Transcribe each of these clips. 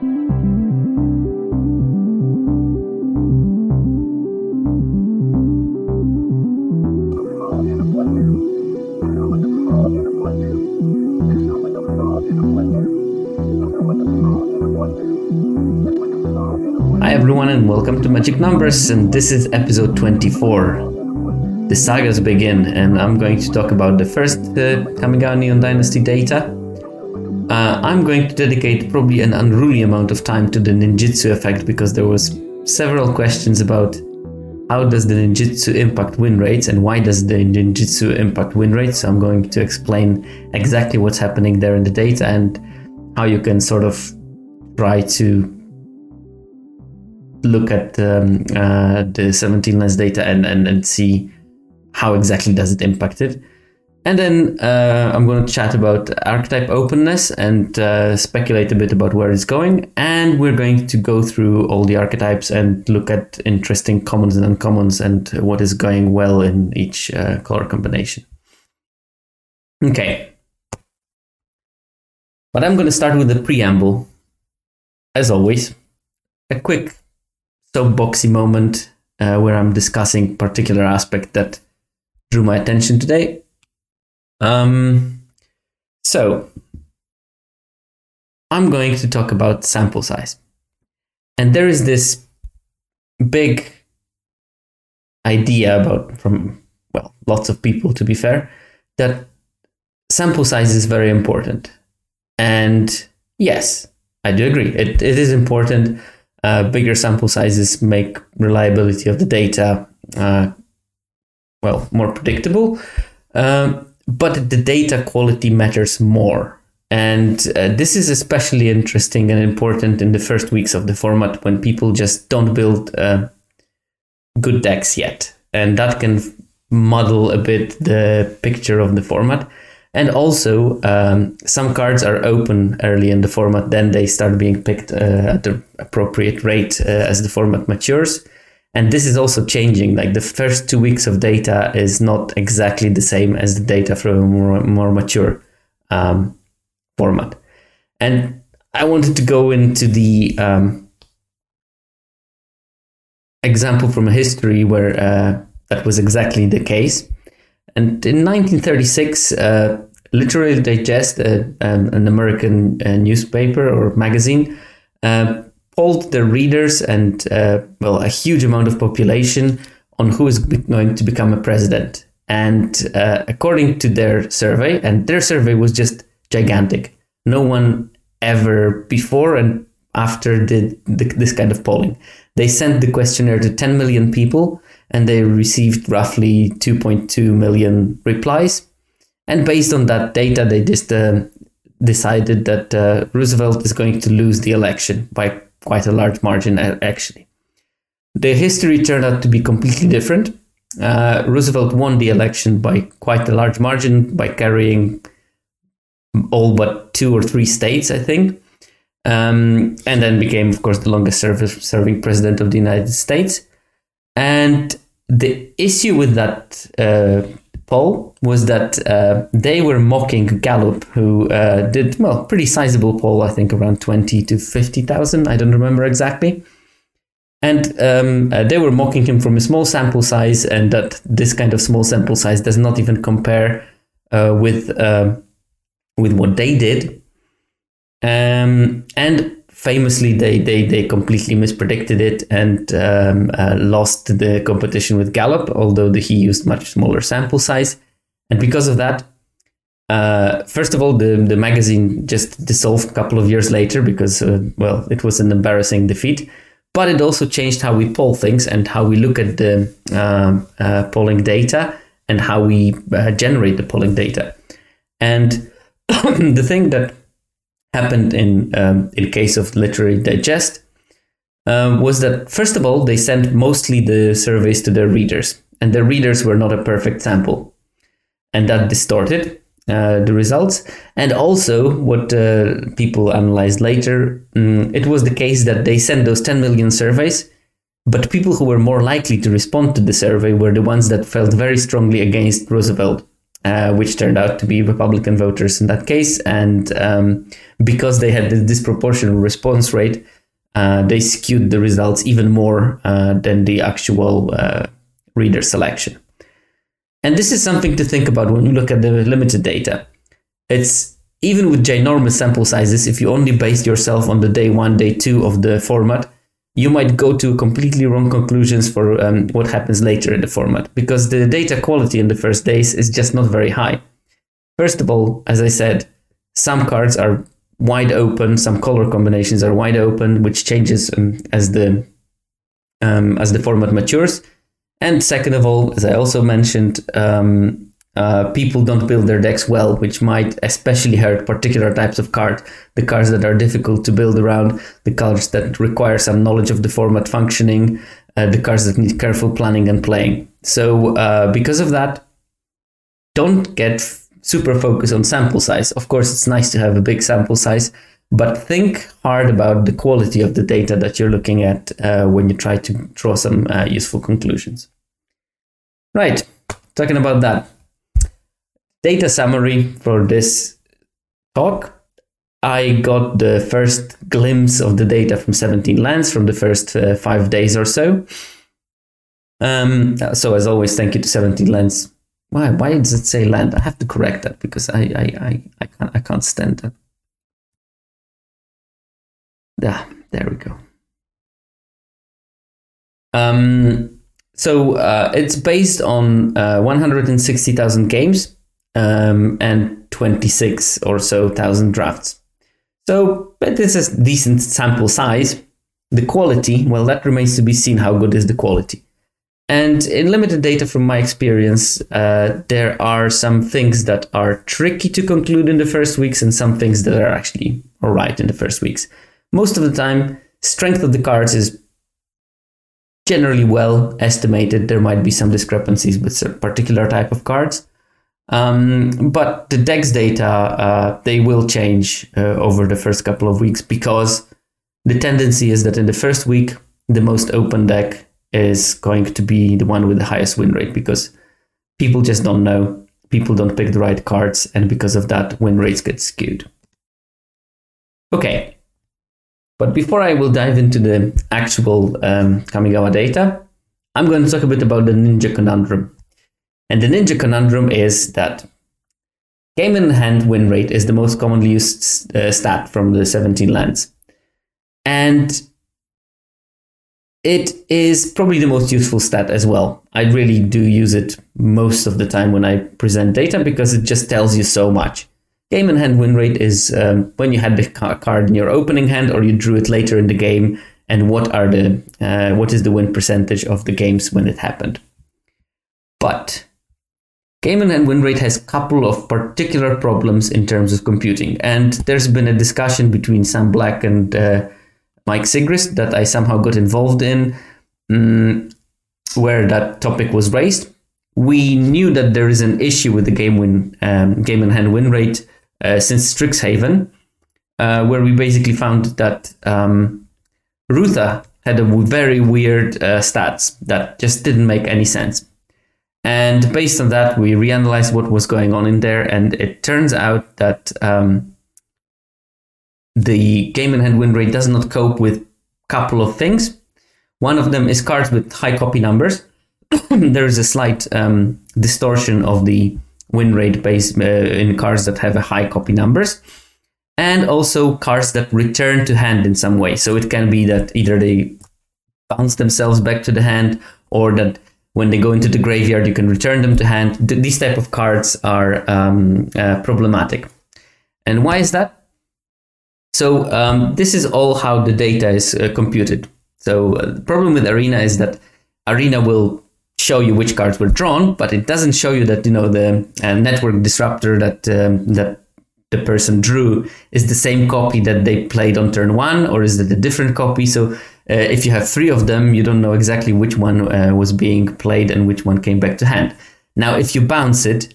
Hi everyone and welcome to Magic Numbers and this is episode 24. The sagas begin and I'm going to talk about the first uh, Kamigawa Neon Dynasty data. Uh, I'm going to dedicate probably an unruly amount of time to the ninjutsu effect because there was several questions about how does the ninjutsu impact win rates and why does the ninjutsu impact win rates. So I'm going to explain exactly what's happening there in the data and how you can sort of try to look at um, uh, the 17 lands data and, and, and see how exactly does it impact it. And then uh, I'm going to chat about archetype openness and uh, speculate a bit about where it's going. And we're going to go through all the archetypes and look at interesting commons and uncommons and what is going well in each uh, color combination. Okay. But I'm going to start with the preamble. As always, a quick soapboxy moment uh, where I'm discussing particular aspect that drew my attention today. Um, so I'm going to talk about sample size, and there is this big idea about from well lots of people to be fair that sample size is very important. And yes i do agree. It, it is important. Uh, bigger sample sizes make reliability of the data uh, well more predictable. Um, but the data quality matters more. And uh, this is especially interesting and important in the first weeks of the format when people just don't build uh, good decks yet. And that can muddle a bit the picture of the format. And also, um, some cards are open early in the format, then they start being picked uh, at the appropriate rate uh, as the format matures. And this is also changing. Like the first two weeks of data is not exactly the same as the data from a more, more mature um, format. And I wanted to go into the um, example from history where uh, that was exactly the case. And in 1936, uh, Literary Digest, uh, um, an American uh, newspaper or magazine, uh, polled their readers and, uh, well, a huge amount of population on who is going to become a president. And uh, according to their survey, and their survey was just gigantic. No one ever before and after did this kind of polling. They sent the questionnaire to 10 million people and they received roughly 2.2 million replies. And based on that data, they just uh, decided that uh, Roosevelt is going to lose the election by quite a large margin, actually. The history turned out to be completely different. Uh, Roosevelt won the election by quite a large margin by carrying all but two or three states, I think. Um, and then became, of course, the longest serving president of the United States. And the issue with that uh, poll was that uh, they were mocking Gallup, who uh, did well, pretty sizable poll, I think around twenty to fifty thousand. I don't remember exactly. And um, uh, they were mocking him from a small sample size, and that this kind of small sample size does not even compare uh, with um, with what they did. Um, and famously they they they completely mispredicted it and um, uh, lost the competition with Gallup, although the, he used much smaller sample size, and because of that. Uh, first of all, the, the magazine just dissolved a couple of years later because, uh, well, it was an embarrassing defeat. But it also changed how we poll things and how we look at the um, uh, polling data and how we uh, generate the polling data. And the thing that happened in um, in case of Literary Digest um, was that first of all they sent mostly the surveys to their readers, and their readers were not a perfect sample, and that distorted uh, the results. And also, what uh, people analyzed later, um, it was the case that they sent those 10 million surveys, but people who were more likely to respond to the survey were the ones that felt very strongly against Roosevelt. Uh, which turned out to be Republican voters in that case. And um, because they had the disproportionate response rate, uh, they skewed the results even more uh, than the actual uh, reader selection. And this is something to think about when you look at the limited data. It's even with ginormous sample sizes, if you only base yourself on the day one, day two of the format, you might go to completely wrong conclusions for um, what happens later in the format because the data quality in the first days is just not very high. First of all, as I said, some cards are wide open, some color combinations are wide open, which changes um, as the um, as the format matures. And second of all, as I also mentioned, um, uh, people don't build their decks well, which might especially hurt particular types of cards, the cards that are difficult to build around, the cards that require some knowledge of the format functioning, uh, the cards that need careful planning and playing. So, uh, because of that, don't get super focused on sample size. Of course, it's nice to have a big sample size, but think hard about the quality of the data that you're looking at uh, when you try to draw some uh, useful conclusions. Right, talking about that data summary for this talk. I got the first glimpse of the data from 17 lands from the first uh, five days or so. Um, so as always, thank you to 17 lands. Why? Why does it say land? I have to correct that because I I, I, I can't I can't stand that. Yeah, there we go. Um, so uh, it's based on uh, 160,000 games um, and 26 or so thousand drafts. So, but this is decent sample size. The quality, well, that remains to be seen. How good is the quality? And in limited data from my experience, uh, there are some things that are tricky to conclude in the first weeks and some things that are actually all right in the first weeks. Most of the time, strength of the cards is generally well estimated. There might be some discrepancies with a particular type of cards. Um, but the DEX data, uh, they will change uh, over the first couple of weeks because the tendency is that in the first week, the most open deck is going to be the one with the highest win rate because people just don't know, people don't pick the right cards, and because of that, win rates get skewed. Okay, but before I will dive into the actual um, Kamigawa data, I'm going to talk a bit about the Ninja Conundrum. And the ninja conundrum is that game in hand win rate is the most commonly used uh, stat from the 17 lands. And it is probably the most useful stat as well. I really do use it most of the time when I present data because it just tells you so much. Game in hand win rate is um, when you had the card in your opening hand or you drew it later in the game, and what are the uh, what is the win percentage of the games when it happened. But Game in hand win rate has a couple of particular problems in terms of computing, and there's been a discussion between Sam Black and uh, Mike Sigrist that I somehow got involved in, um, where that topic was raised. We knew that there is an issue with the game win um, game in hand win rate uh, since Strixhaven, uh, where we basically found that um, Rootha had a very weird uh, stats that just didn't make any sense. And based on that, we reanalyzed what was going on in there, and it turns out that um, the game in hand win rate does not cope with a couple of things. One of them is cards with high copy numbers. there is a slight um, distortion of the win rate based uh, in cards that have a high copy numbers, and also cards that return to hand in some way. So it can be that either they bounce themselves back to the hand, or that when they go into the graveyard, you can return them to hand. these type of cards are um, uh, problematic. And why is that? So um, this is all how the data is uh, computed. So uh, the problem with Arena is that Arena will show you which cards were drawn, but it doesn't show you that you know the uh, network disruptor that um, that the person drew is the same copy that they played on turn one, or is it a different copy? So if you have three of them, you don't know exactly which one uh, was being played and which one came back to hand. Now, if you bounce it,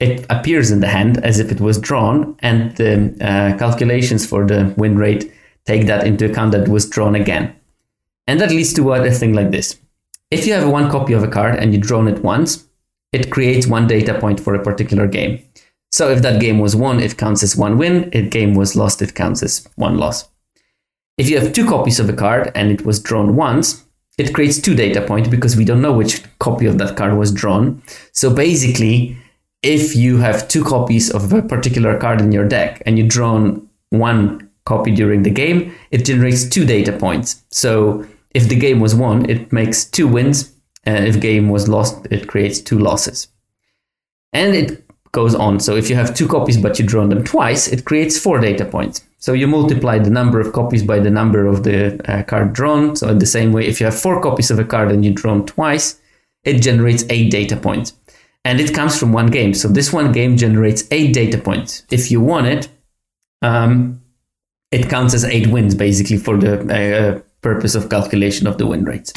it appears in the hand as if it was drawn, and the uh, calculations for the win rate take that into account that it was drawn again. And that leads to what a thing like this. If you have one copy of a card and you've drawn it once, it creates one data point for a particular game. So if that game was won, it counts as one win. If game was lost, it counts as one loss. If you have two copies of a card and it was drawn once, it creates two data points because we don't know which copy of that card was drawn. So basically, if you have two copies of a particular card in your deck and you drawn one copy during the game, it generates two data points. So if the game was won, it makes two wins. And if game was lost, it creates two losses. And it goes on. So if you have two copies but you draw them twice, it creates four data points. So you multiply the number of copies by the number of the uh, card drawn. So in the same way, if you have four copies of a card and you draw them twice, it generates eight data points. And it comes from one game. So this one game generates eight data points. If you won it, um, it counts as eight wins basically for the uh, purpose of calculation of the win rates.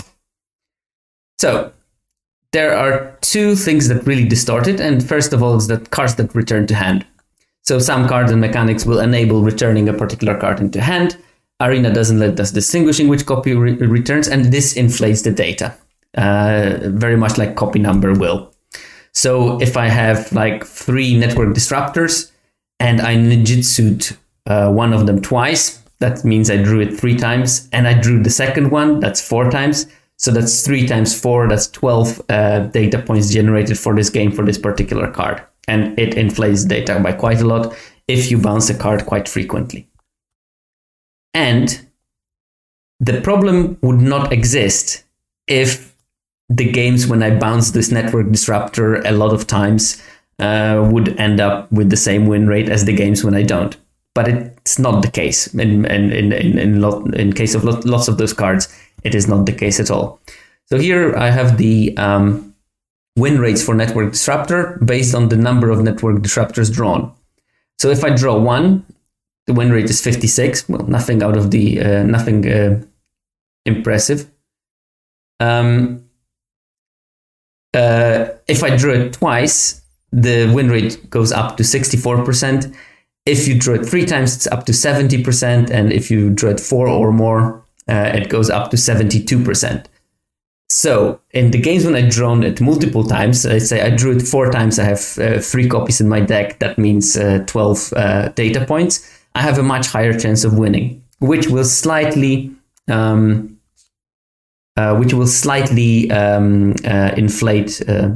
So there are two things that really distort it. And first of all, is that cards that return to hand. So some cards and mechanics will enable returning a particular card into hand. Arena doesn't let us distinguishing which copy re- returns, and this inflates the data, uh, very much like copy number will. So if I have like three network disruptors and I ninjutsued uh, one of them twice, that means I drew it three times, and I drew the second one, that's four times. So that's three times four, that's 12 uh, data points generated for this game for this particular card. And it inflates data by quite a lot if you bounce a card quite frequently. And the problem would not exist if the games when I bounce this network disruptor a lot of times uh, would end up with the same win rate as the games when I don't. But it's not the case in in in in, lot, in case of lots of those cards it is not the case at all. So here I have the um, win rates for network disruptor based on the number of network disruptors drawn. So if I draw one, the win rate is 56. Well, nothing out of the uh, nothing uh, impressive. Um, uh, if I draw it twice, the win rate goes up to 64%. If you draw it three times, it's up to 70%. And if you draw it four or more, uh, it goes up to 72%. So in the games when I drawn it multiple times, let's say I drew it four times, I have uh, three copies in my deck. That means uh, 12 uh, data points. I have a much higher chance of winning, which will slightly, um, uh, which will slightly um, uh, inflate uh,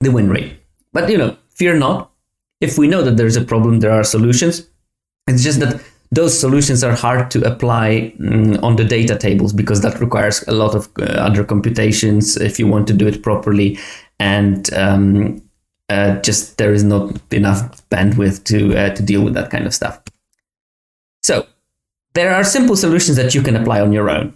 the win rate. But you know, fear not. If we know that there's a problem, there are solutions. It's just that those solutions are hard to apply um, on the data tables because that requires a lot of uh, other computations if you want to do it properly. And um, uh, just there is not enough bandwidth to uh, to deal with that kind of stuff. So there are simple solutions that you can apply on your own.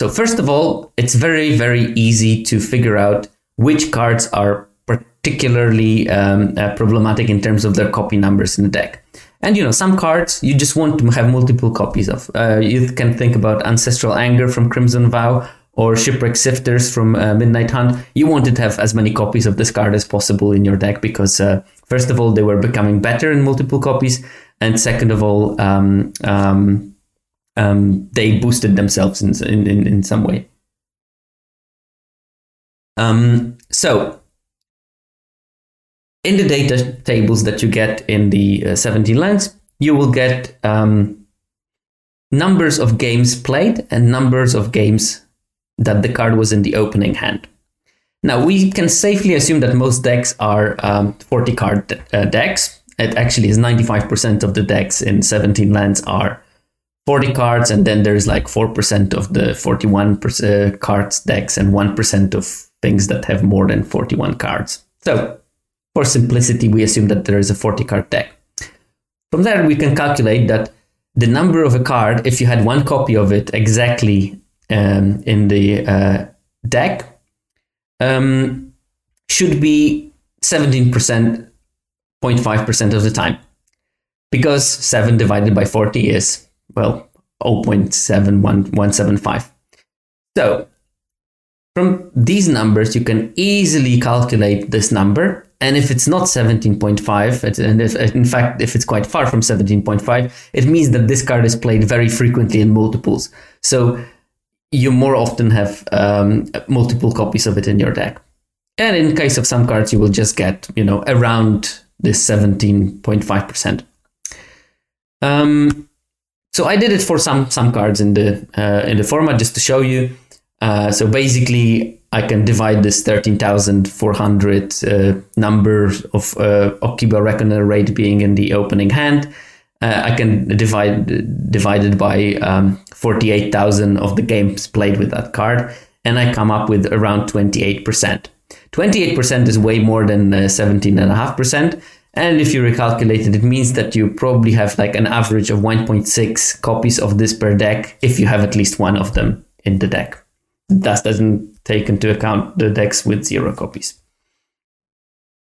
So first of all it's very very easy to figure out which cards are particularly um, uh, problematic in terms of their copy numbers in the deck and you know, some cards you just want to have multiple copies of. Uh, you can think about Ancestral Anger from Crimson Vow or Shipwreck Sifters from uh, Midnight Hunt. You wanted to have as many copies of this card as possible in your deck because, uh, first of all, they were becoming better in multiple copies, and second of all, um, um, um, they boosted themselves in, in, in some way. Um, so in the data tables that you get in the uh, 17 lands, you will get um, numbers of games played and numbers of games that the card was in the opening hand. Now, we can safely assume that most decks are um, 40 card uh, decks. It actually is 95% of the decks in 17 lands are 40 cards, and then there's like 4% of the 41 uh, cards decks and 1% of things that have more than 41 cards. So for simplicity, we assume that there is a 40 card deck. From there, we can calculate that the number of a card, if you had one copy of it exactly um, in the uh, deck, um, should be 17%, 0.5% of the time. Because 7 divided by 40 is, well, 0.71175. So, from these numbers, you can easily calculate this number and if it's not 17.5, and if, in fact, if it's quite far from 17.5, it means that this card is played very frequently in multiples. So you more often have um, multiple copies of it in your deck. and in case of some cards, you will just get you know around this seventeen point five percent. Um, so I did it for some some cards in the uh, in the format just to show you. Uh, so basically, I can divide this thirteen thousand four hundred uh, number of uh, Okiba Reckoner Raid being in the opening hand. Uh, I can divide divide it by um, forty eight thousand of the games played with that card, and I come up with around twenty eight percent. Twenty eight percent is way more than uh, seventeen and a half percent. And if you recalculate it, it means that you probably have like an average of 1.6 copies of this per deck if you have at least one of them in the deck. That doesn't take into account the decks with zero copies.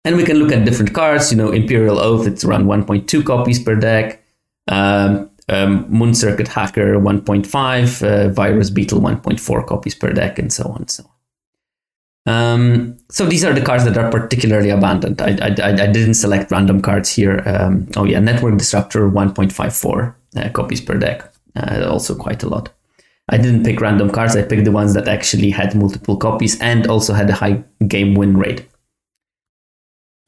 And we can look at different cards. You know, Imperial Oath, it's around 1.2 copies per deck. Um, um, Moon Circuit Hacker, 1.5. Uh, Virus Beetle, 1.4 copies per deck, and so on and so on. Um, so these are the cards that are particularly abundant. I, I, I didn't select random cards here. Um, oh yeah, Network Disruptor 1.54 uh, copies per deck. Uh, also quite a lot. I didn't pick random cards. I picked the ones that actually had multiple copies and also had a high game win rate.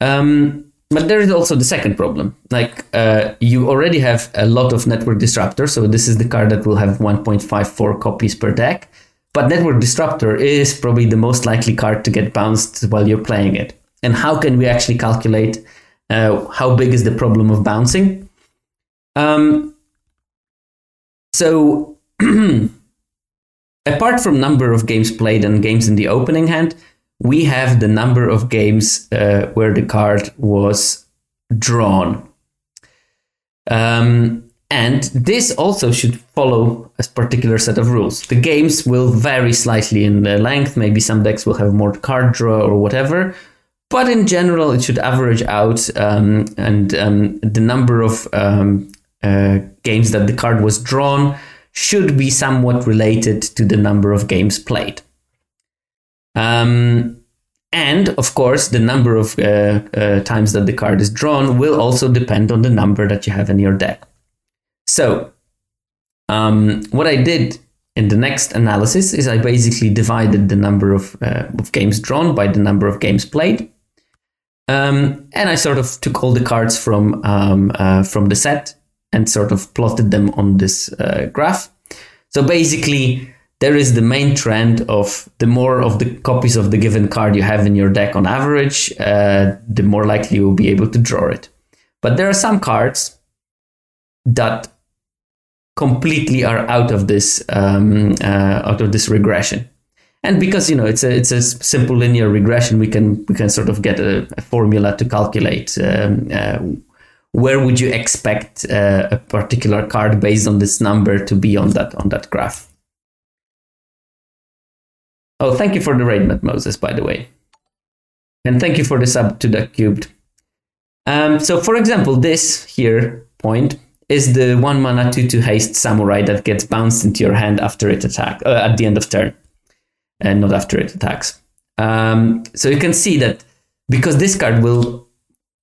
Um, but there is also the second problem. Like uh, you already have a lot of Network Disruptor, so this is the card that will have 1.54 copies per deck but Network Disruptor is probably the most likely card to get bounced while you're playing it. And how can we actually calculate uh, how big is the problem of bouncing? Um, so, apart from number of games played and games in the opening hand, we have the number of games uh, where the card was drawn. Um, and this also should follow a particular set of rules. The games will vary slightly in length. Maybe some decks will have more card draw or whatever. But in general, it should average out, um, and um, the number of um, uh, games that the card was drawn should be somewhat related to the number of games played. Um, and of course, the number of uh, uh, times that the card is drawn will also depend on the number that you have in your deck. So, um, what I did in the next analysis is I basically divided the number of, uh, of games drawn by the number of games played. Um, and I sort of took all the cards from um, uh, from the set and sort of plotted them on this uh, graph. So basically, there is the main trend of the more of the copies of the given card you have in your deck on average, uh, the more likely you will be able to draw it. But there are some cards that completely are out of this um, uh, out of this regression. And because you know it's a it's a simple linear regression, we can we can sort of get a, a formula to calculate um, uh, where would you expect uh, a particular card based on this number to be on that on that graph. Oh, thank you for the raid, Matt Moses, by the way, and thank you for the sub to the cubed. Um, so, for example, this here point is the one mana two two haste samurai that gets bounced into your hand after it attack uh, at the end of turn, and not after it attacks. Um, so you can see that because this card will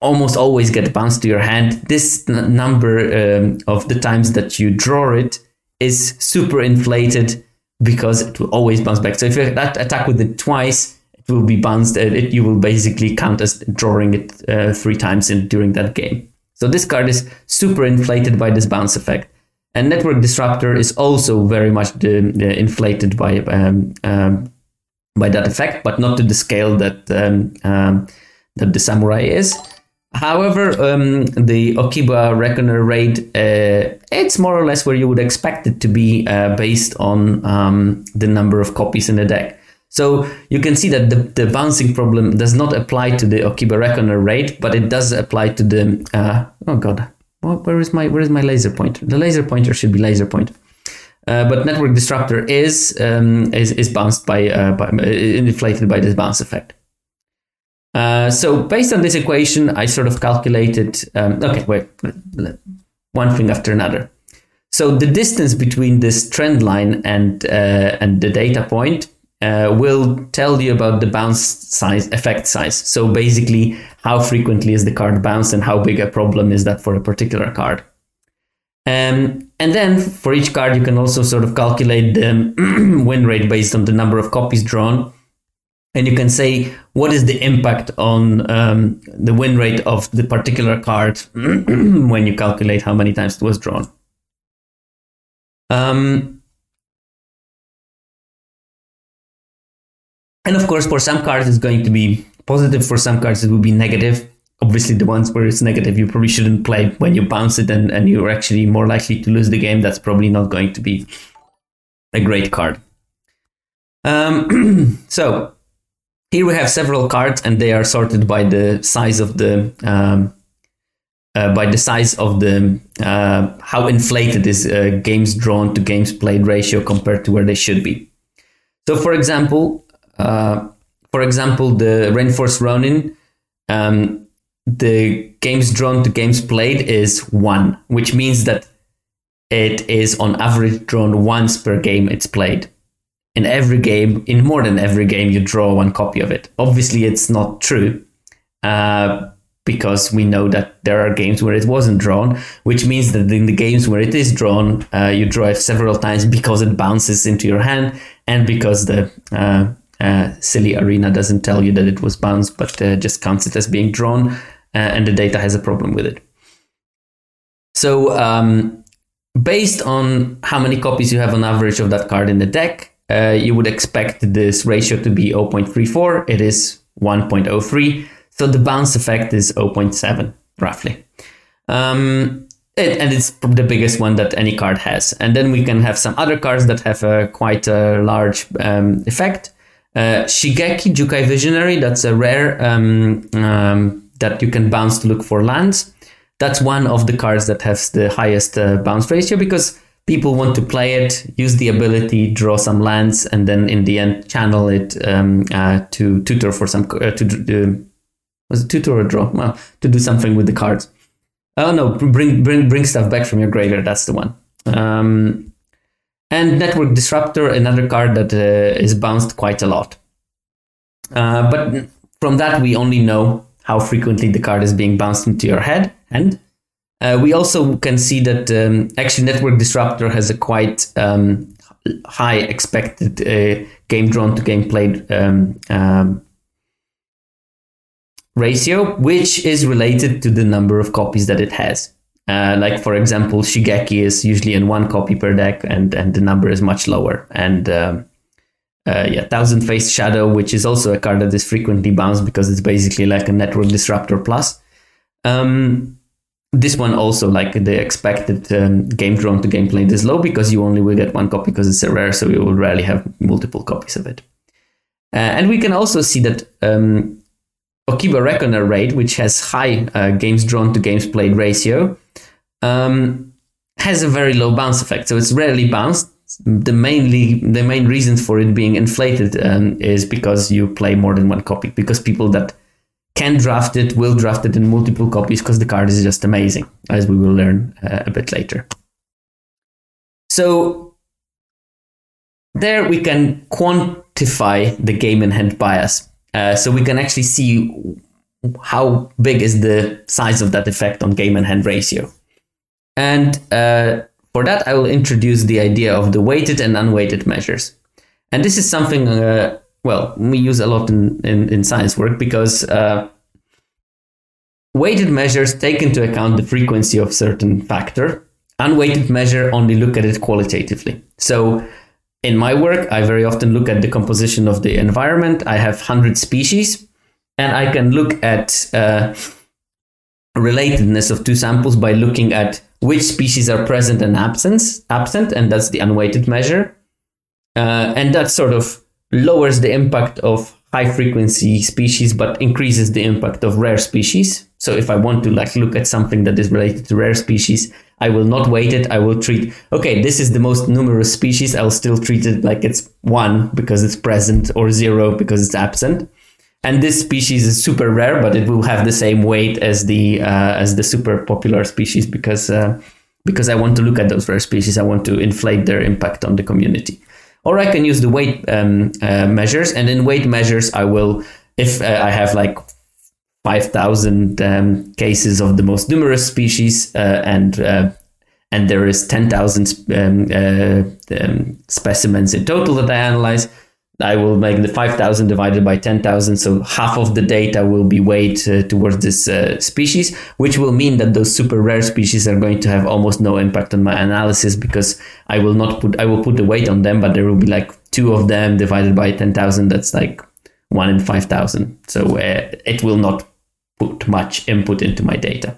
almost always get bounced to your hand, this n- number um, of the times that you draw it is super inflated because it will always bounce back. So if you attack with it twice, it will be bounced. Uh, it, you will basically count as drawing it uh, three times in, during that game. So this card is super inflated by this bounce effect. And Network Disruptor is also very much the inflated by um, um, by that effect, but not to the scale that um, um that the Samurai is. However, um, the Okiba Reckoner raid, uh, it's more or less where you would expect it to be uh, based on um, the number of copies in the deck. So you can see that the, the bouncing problem does not apply to the Okiba Reckoner Raid, but it does apply to the uh, oh god, where is my where is my laser pointer? The laser pointer should be laser point. Uh, but network disruptor is um, is, is bounced by, uh, by uh, inflated by this bounce effect. Uh, so based on this equation, I sort of calculated. Um, okay, wait, one thing after another. So the distance between this trend line and uh, and the data point uh, will tell you about the bounce size, effect size. So basically, how frequently is the card bounced and how big a problem is that for a particular card. Um, and then for each card, you can also sort of calculate the win rate based on the number of copies drawn. And you can say what is the impact on um, the win rate of the particular card when you calculate how many times it was drawn. Um, and of course, for some cards, it's going to be positive. For some cards, it will be negative. Obviously, the ones where it's negative, you probably shouldn't play when you bounce it and, and you're actually more likely to lose the game. That's probably not going to be a great card. Um, so here we have several cards, and they are sorted by the size of the um, uh, by the size of the uh, how inflated is uh, games drawn to games played ratio compared to where they should be. So, for example, uh, for example, the Reinforced Ronin, um, the games drawn to games played is one, which means that it is on average drawn once per game it's played in every game, in more than every game, you draw one copy of it. Obviously, it's not true uh, because we know that there are games where it wasn't drawn, which means that in the games where it is drawn, uh, you draw it several times because it bounces into your hand and because the uh, uh silly arena doesn't tell you that it was bounced, but uh, just counts it as being drawn, uh, and the data has a problem with it. So, um, based on how many copies you have on average of that card in the deck, uh, you would expect this ratio to be 0.34. It is 1.03. So the bounce effect is 0.7, roughly. Um, it, and it's the biggest one that any card has. And then we can have some other cards that have a quite a large um, effect. Uh, Shigeki Jukai Visionary, that's a rare um, um, that you can bounce to look for lands. That's one of the cards that has the highest uh, bounce ratio because people want to play it, use the ability, draw some lands, and then in the end channel it um, uh, to tutor for some uh, to do was it tutor or draw? Well, to do something with the cards. Oh no, bring bring bring stuff back from your graveyard. That's the one. Um, and network disruptor, another card that uh, is bounced quite a lot. Uh, but from that, we only know how frequently the card is being bounced into your head and uh, we also can see that um, actually Network Disruptor has a quite um, high expected uh, game drawn to game played um, um, ratio, which is related to the number of copies that it has. Uh, like for example, Shigeki is usually in one copy per deck, and and the number is much lower. And um, uh, yeah, Thousand Faced Shadow, which is also a card that is frequently bounced because it's basically like a Network Disruptor plus. Um, this one also like the expected um, game drawn to game played is low because you only will get one copy because it's a rare so you will rarely have multiple copies of it. Uh, and we can also see that um, okiba reckoner raid which has high uh, games drawn to games played ratio um, has a very low bounce effect. So it's rarely bounced. The mainly the main reasons for it being inflated um, is because you play more than one copy because people that can draft it, will draft it in multiple copies because the card is just amazing, as we will learn uh, a bit later. So there we can quantify the game in hand bias. Uh, so we can actually see how big is the size of that effect on game and hand ratio. And uh, for that, I will introduce the idea of the weighted and unweighted measures. And this is something uh, well, we use a lot in, in, in science work because uh, weighted measures take into account the frequency of certain factor. Unweighted measure only look at it qualitatively. So in my work, I very often look at the composition of the environment. I have 100 species, and I can look at uh, relatedness of two samples by looking at which species are present and absent, absent, and that's the unweighted measure. Uh, and that sort of lowers the impact of high frequency species but increases the impact of rare species. So if i want to like look at something that is related to rare species i will not weight it. I will treat okay this is the most numerous species. I'll still treat it like it's one because it's present or zero because it's absent. And this species is super rare but it will have the same weight as the uh, as the super popular species because uh, because i want to look at those rare species. I want to inflate their impact on the community or I can use the weight um, uh, measures. And in weight measures, I will, if uh, I have like 5,000 um, cases of the most numerous species uh, and uh, and there is 10,000 um, uh, um, specimens in total that I analyze, I will make the 5,000 divided by 10,000. So half of the data will be weighed uh, towards this uh, species, which will mean that those super rare species are going to have almost no impact on my analysis because I will not put, I will put the weight on them, but there will be like two of them divided by 10,000. That's like one in 5,000. So uh, it will not put much input into my data.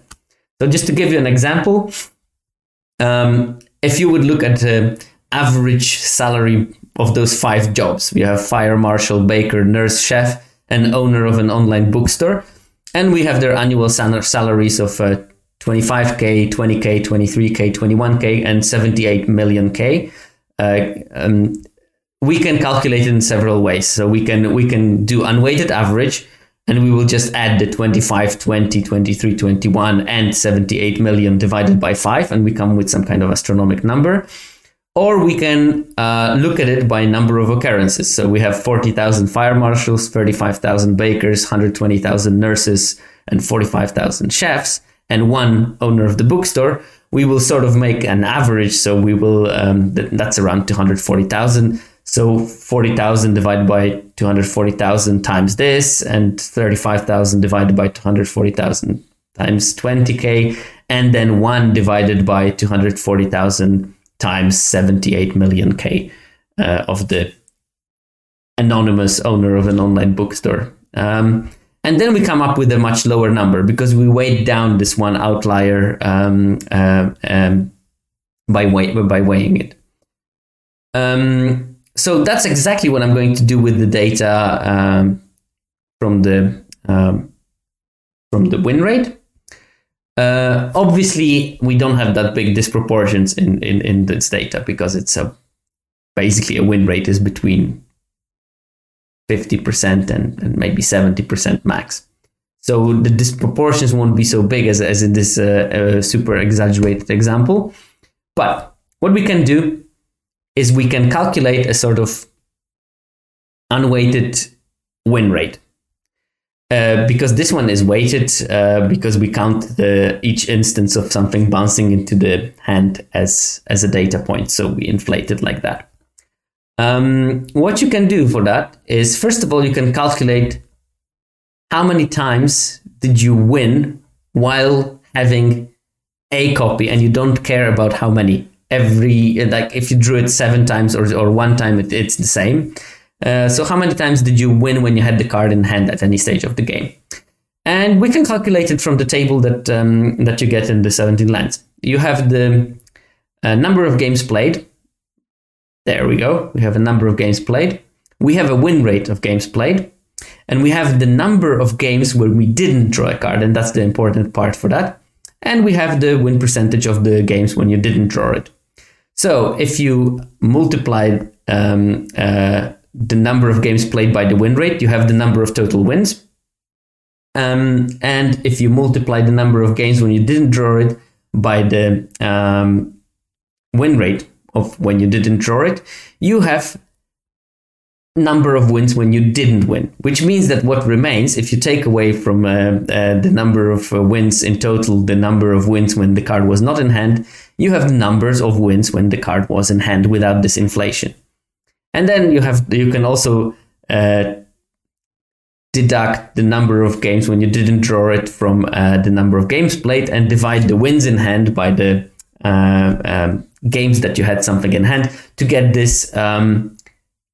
So just to give you an example, um, if you would look at the average salary of those five jobs. We have fire marshal, baker, nurse, chef, and owner of an online bookstore. And we have their annual salaries of uh, 25k, 20k, 23k, 21k, and 78 million k. Uh, um, we can calculate it in several ways. So we can we can do unweighted average, and we will just add the 25, 20, 23, 21, and 78 million divided by five, and we come with some kind of astronomical number. Or we can uh, look at it by number of occurrences. So we have 40,000 fire marshals, 35,000 bakers, 120,000 nurses, and 45,000 chefs, and one owner of the bookstore. We will sort of make an average. So we will, um, that's around 240,000. So 40,000 divided by 240,000 times this, and 35,000 divided by 240,000 times 20K, and then 1 divided by 240,000 times 78 million K uh, of the anonymous owner of an online bookstore. Um, and then we come up with a much lower number because we weighed down this one outlier um, uh, um, by, weigh- by weighing it. Um, so that's exactly what I'm going to do with the data um, from the um, from the win rate. Uh, obviously, we don't have that big disproportions in, in, in this data because it's a basically a win rate is between 50% and, and maybe 70% max. So the disproportions won't be so big as, as in this uh, uh, super exaggerated example. But what we can do is we can calculate a sort of unweighted win rate. Uh, because this one is weighted uh, because we count the each instance of something bouncing into the hand as as a data point so we inflate it like that. Um, what you can do for that is first of all you can calculate how many times did you win while having a copy and you don't care about how many. Every like if you drew it seven times or, or one time it, it's the same uh, so how many times did you win when you had the card in hand at any stage of the game? And we can calculate it from the table that um, that you get in the 17 lands. You have the uh, number of games played. There we go. We have a number of games played. We have a win rate of games played. And we have the number of games where we didn't draw a card, and that's the important part for that. And we have the win percentage of the games when you didn't draw it. So if you multiply um, uh, the number of games played by the win rate, you have the number of total wins. Um, and if you multiply the number of games when you didn't draw it by the um, win rate of when you didn't draw it, you have number of wins when you didn't win, which means that what remains, if you take away from uh, uh, the number of uh, wins in total, the number of wins when the card was not in hand, you have the numbers of wins when the card was in hand without this inflation. And then you have you can also uh, deduct the number of games when you didn't draw it from uh, the number of games played and divide the wins in hand by the uh, um, games that you had something in hand to get this um,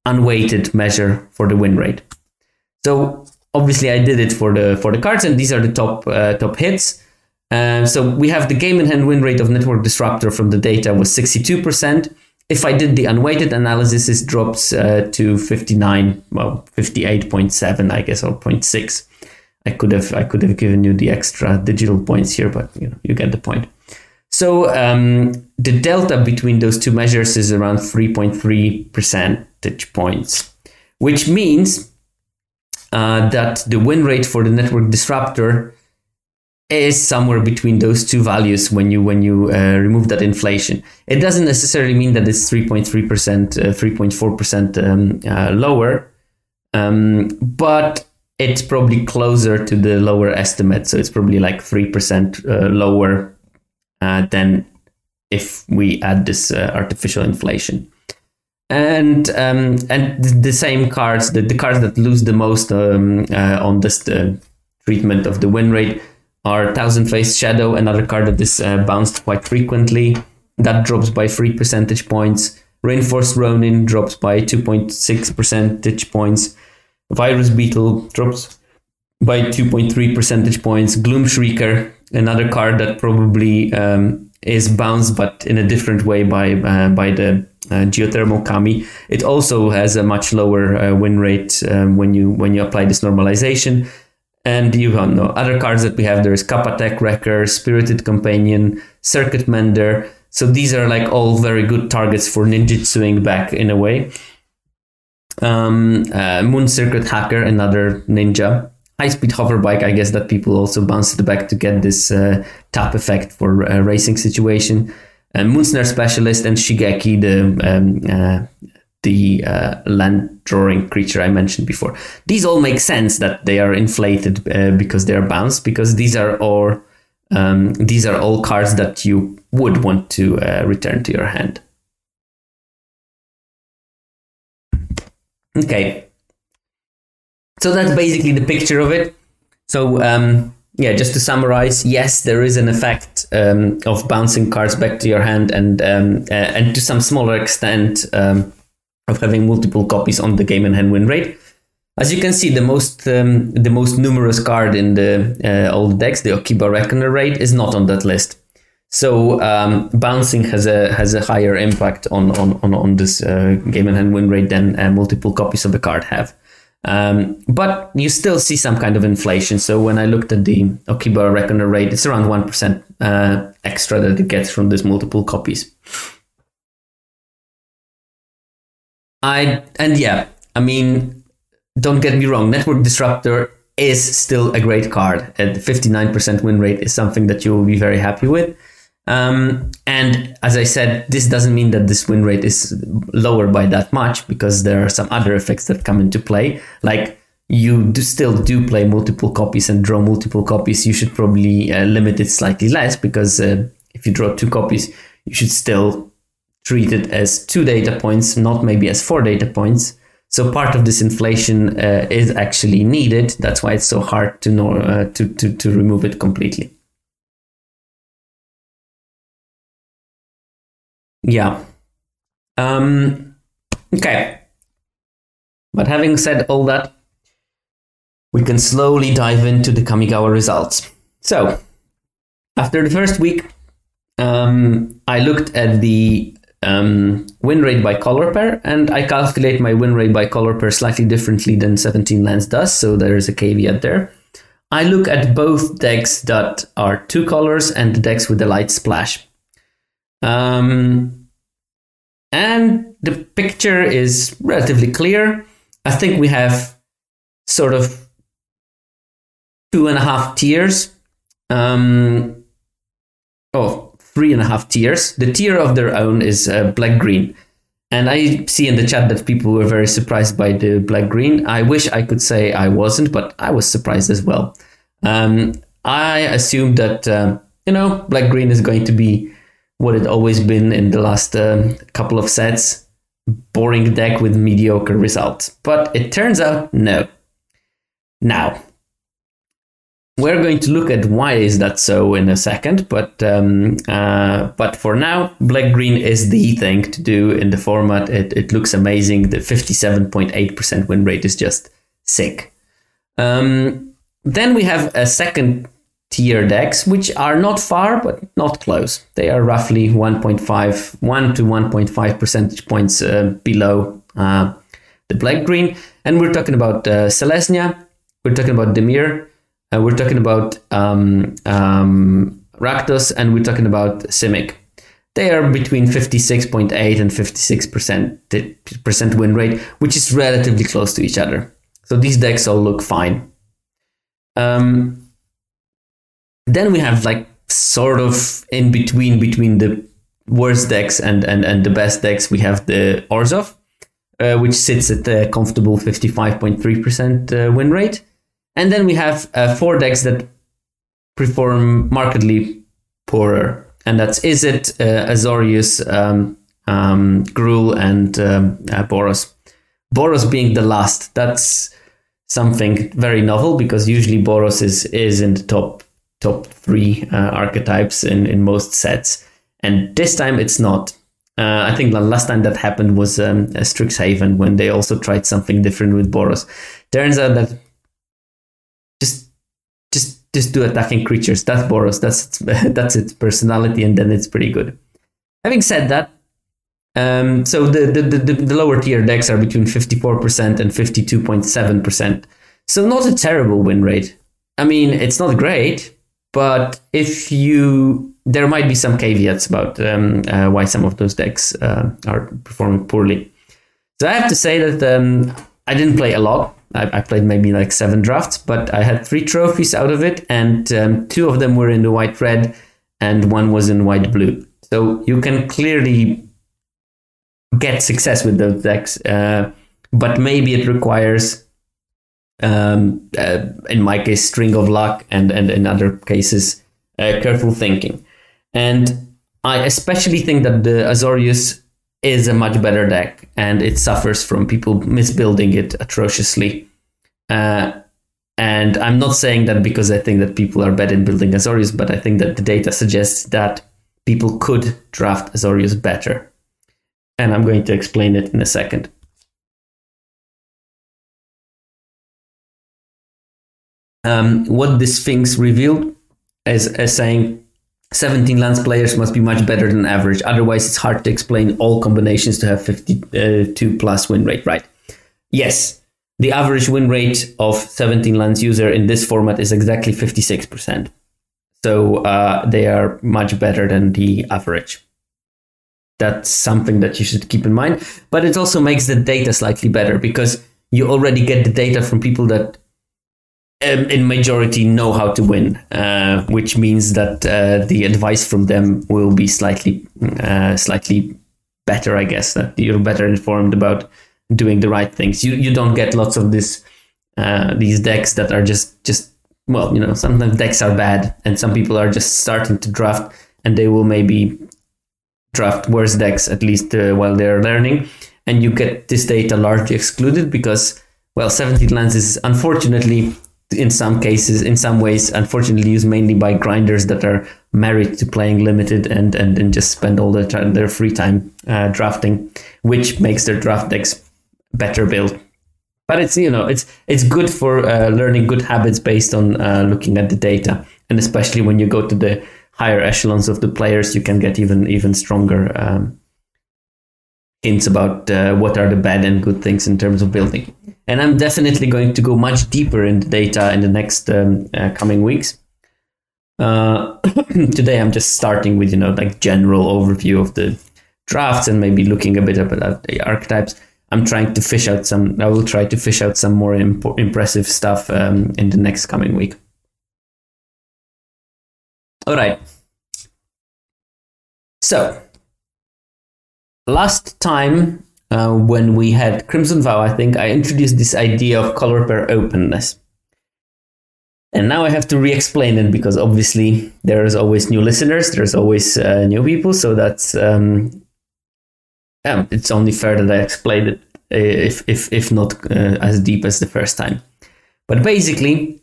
unweighted measure for the win rate. So obviously I did it for the for the cards and these are the top uh, top hits. Uh, so we have the game in hand win rate of Network Disruptor from the data was 62% if I did the unweighted analysis, it drops uh, to 59, well, 58.7, I guess, or 0.6. I could have I could have given you the extra digital points here, but you know you get the point. So um, the delta between those two measures is around 3.3 percentage points, which means uh, that the win rate for the network disruptor is somewhere between those two values when you when you uh, remove that inflation. It doesn't necessarily mean that it's 3.3 percent, uh, 3.4 percent um, uh, lower, um, but it's probably closer to the lower estimate. So it's probably like three percent uh, lower than if we add this artificial inflation. and um, and the same cards, the, the cards that lose the most um, uh, on this treatment of the win rate are Thousand Faced Shadow, another card that is uh, bounced quite frequently. That drops by three percentage points. Reinforced Ronin drops by 2.6 percentage points. Virus Beetle drops by 2.3 percentage points. Gloom Shrieker, another card that probably um, is bounced, but in a different way by uh, by the uh, geothermal kami. It also has a much lower uh, win rate um, when you when you apply this normalization. And you know other cards that we have. There is Kappa Tech Wrecker, Spirited Companion, Circuit Mender. So these are like all very good targets for ninjutsuing back in a way. Um, uh, Moon Circuit Hacker, another ninja. High speed hover bike, I guess that people also bounced back to get this uh, tap effect for a racing situation. And Moonsnare Specialist and Shigeki, the um, uh, the uh, land drawing creature I mentioned before. These all make sense that they are inflated uh, because they are bounced because these are all um, these are all cards that you would want to uh, return to your hand. Okay, so that's basically the picture of it. So um, yeah, just to summarize, yes, there is an effect um, of bouncing cards back to your hand, and um, uh, and to some smaller extent um, of having multiple copies on the game and hand win rate. As you can see, the most um, the most numerous card in the uh, old decks, the Okiba Reckoner Raid, is not on that list. So um, bouncing has a has a higher impact on on on, on this uh, game and hand win rate than uh, multiple copies of the card have. Um, but you still see some kind of inflation. So when I looked at the Okiba Reckoner Raid, it's around 1% uh, extra that it gets from these multiple copies. I And yeah, I mean, don't get me wrong, Network Disruptor is still a great card. At 59% win rate is something that you will be very happy with. Um, and as I said, this doesn't mean that this win rate is lower by that much because there are some other effects that come into play. Like you do still do play multiple copies and draw multiple copies. You should probably uh, limit it slightly less because uh, if you draw two copies, you should still treat it as two data points, not maybe as four data points. So part of this inflation uh, is actually needed. That's why it's so hard to know uh, to, to to remove it completely. Yeah. Um, okay. But having said all that, we can slowly dive into the Kamigawa results. So, after the first week, um, I looked at the um, win rate by color pair, and I calculate my win rate by color pair slightly differently than 17 Lands does, so there is a caveat there. I look at both decks that are two colors and the decks with the light splash. Um, and the picture is relatively clear. I think we have sort of two and a half tiers. Um, oh, three and a half tiers. The tier of their own is uh, black green. And I see in the chat that people were very surprised by the black green. I wish I could say I wasn't, but I was surprised as well. Um, I assumed that, uh, you know, black green is going to be what it always been in the last uh, couple of sets boring deck with mediocre results. But it turns out no. Now, we're going to look at why is that so in a second, but um, uh, but for now, black green is the thing to do in the format. It, it looks amazing. The 57.8% win rate is just sick. Um, then we have a second tier decks, which are not far but not close. They are roughly 1.5, 1 to 1.5 percentage points uh, below uh, the black green. And we're talking about uh, we're talking about Dimir, uh, we're talking about um, um, Rakdos, and we're talking about Simic. They are between 56.8 and 56% win rate, which is relatively close to each other. So these decks all look fine. Um, then we have like sort of in between between the worst decks and and, and the best decks we have the Orzhov, uh, which sits at a comfortable 55.3% uh, win rate. And then we have uh, four decks that perform markedly poorer. And that's Izzet, uh, Azorius, um, um, Gruul, and um, uh, Boros. Boros being the last. That's something very novel because usually Boros is is in the top top three uh, archetypes in, in most sets, and this time it's not. Uh, I think the last time that happened was um, Strixhaven when they also tried something different with Boros. Turns out that just do attacking creatures. That's Boros. That's its, that's its personality, and then it's pretty good. Having said that, um, so the, the, the, the lower tier decks are between 54% and 52.7%. So not a terrible win rate. I mean, it's not great, but if you, there might be some caveats about um, uh, why some of those decks uh, are performing poorly. So I have to say that um, I didn't play a lot. I, I, played maybe like seven drafts, but I had three trophies out of it, and um, two of them were in the white red, and one was in white blue. So you can clearly get success with those decks, uh, but maybe it requires, um, uh, in my case, string of luck, and and in other cases, uh, careful thinking. And I especially think that the Azorius is a much better deck, and it suffers from people misbuilding it atrociously. Uh, and I'm not saying that because I think that people are bad in building Azorius, but I think that the data suggests that people could draft Azorius better and I'm going to explain it in a second. Um, what this Sphinx revealed is, is saying 17 lands players must be much better than average. Otherwise, it's hard to explain all combinations to have 52 plus win rate, right? Yes, the average win rate of 17 lands user in this format is exactly 56%. So uh, they are much better than the average that's something that you should keep in mind. But it also makes the data slightly better because you already get the data from people that in majority know how to win, uh, which means that uh, the advice from them will be slightly uh, slightly better, I guess. That you're better informed about doing the right things. You you don't get lots of this uh, these decks that are just just well, you know, sometimes decks are bad, and some people are just starting to draft, and they will maybe draft worse decks at least uh, while they're learning, and you get this data largely excluded because well, 17 lands is unfortunately in some cases, in some ways, unfortunately used mainly by grinders that are married to playing limited and and, and just spend all their time, their free time uh, drafting, which makes their draft decks better built. But it's you know it's it's good for uh, learning good habits based on uh, looking at the data, and especially when you go to the higher echelons of the players, you can get even even stronger um, hints about uh, what are the bad and good things in terms of building. And I'm definitely going to go much deeper in the data in the next um, uh, coming weeks. Uh, today, I'm just starting with you know like general overview of the drafts and maybe looking a bit at the archetypes. I'm trying to fish out some. I will try to fish out some more imp- impressive stuff um, in the next coming week. All right. So, last time uh, when we had Crimson Vow, I think I introduced this idea of color pair openness. And now I have to re explain it because obviously there's always new listeners, there's always uh, new people. So that's, um, yeah, it's only fair that I explain it, uh, if, if, if not uh, as deep as the first time. But basically,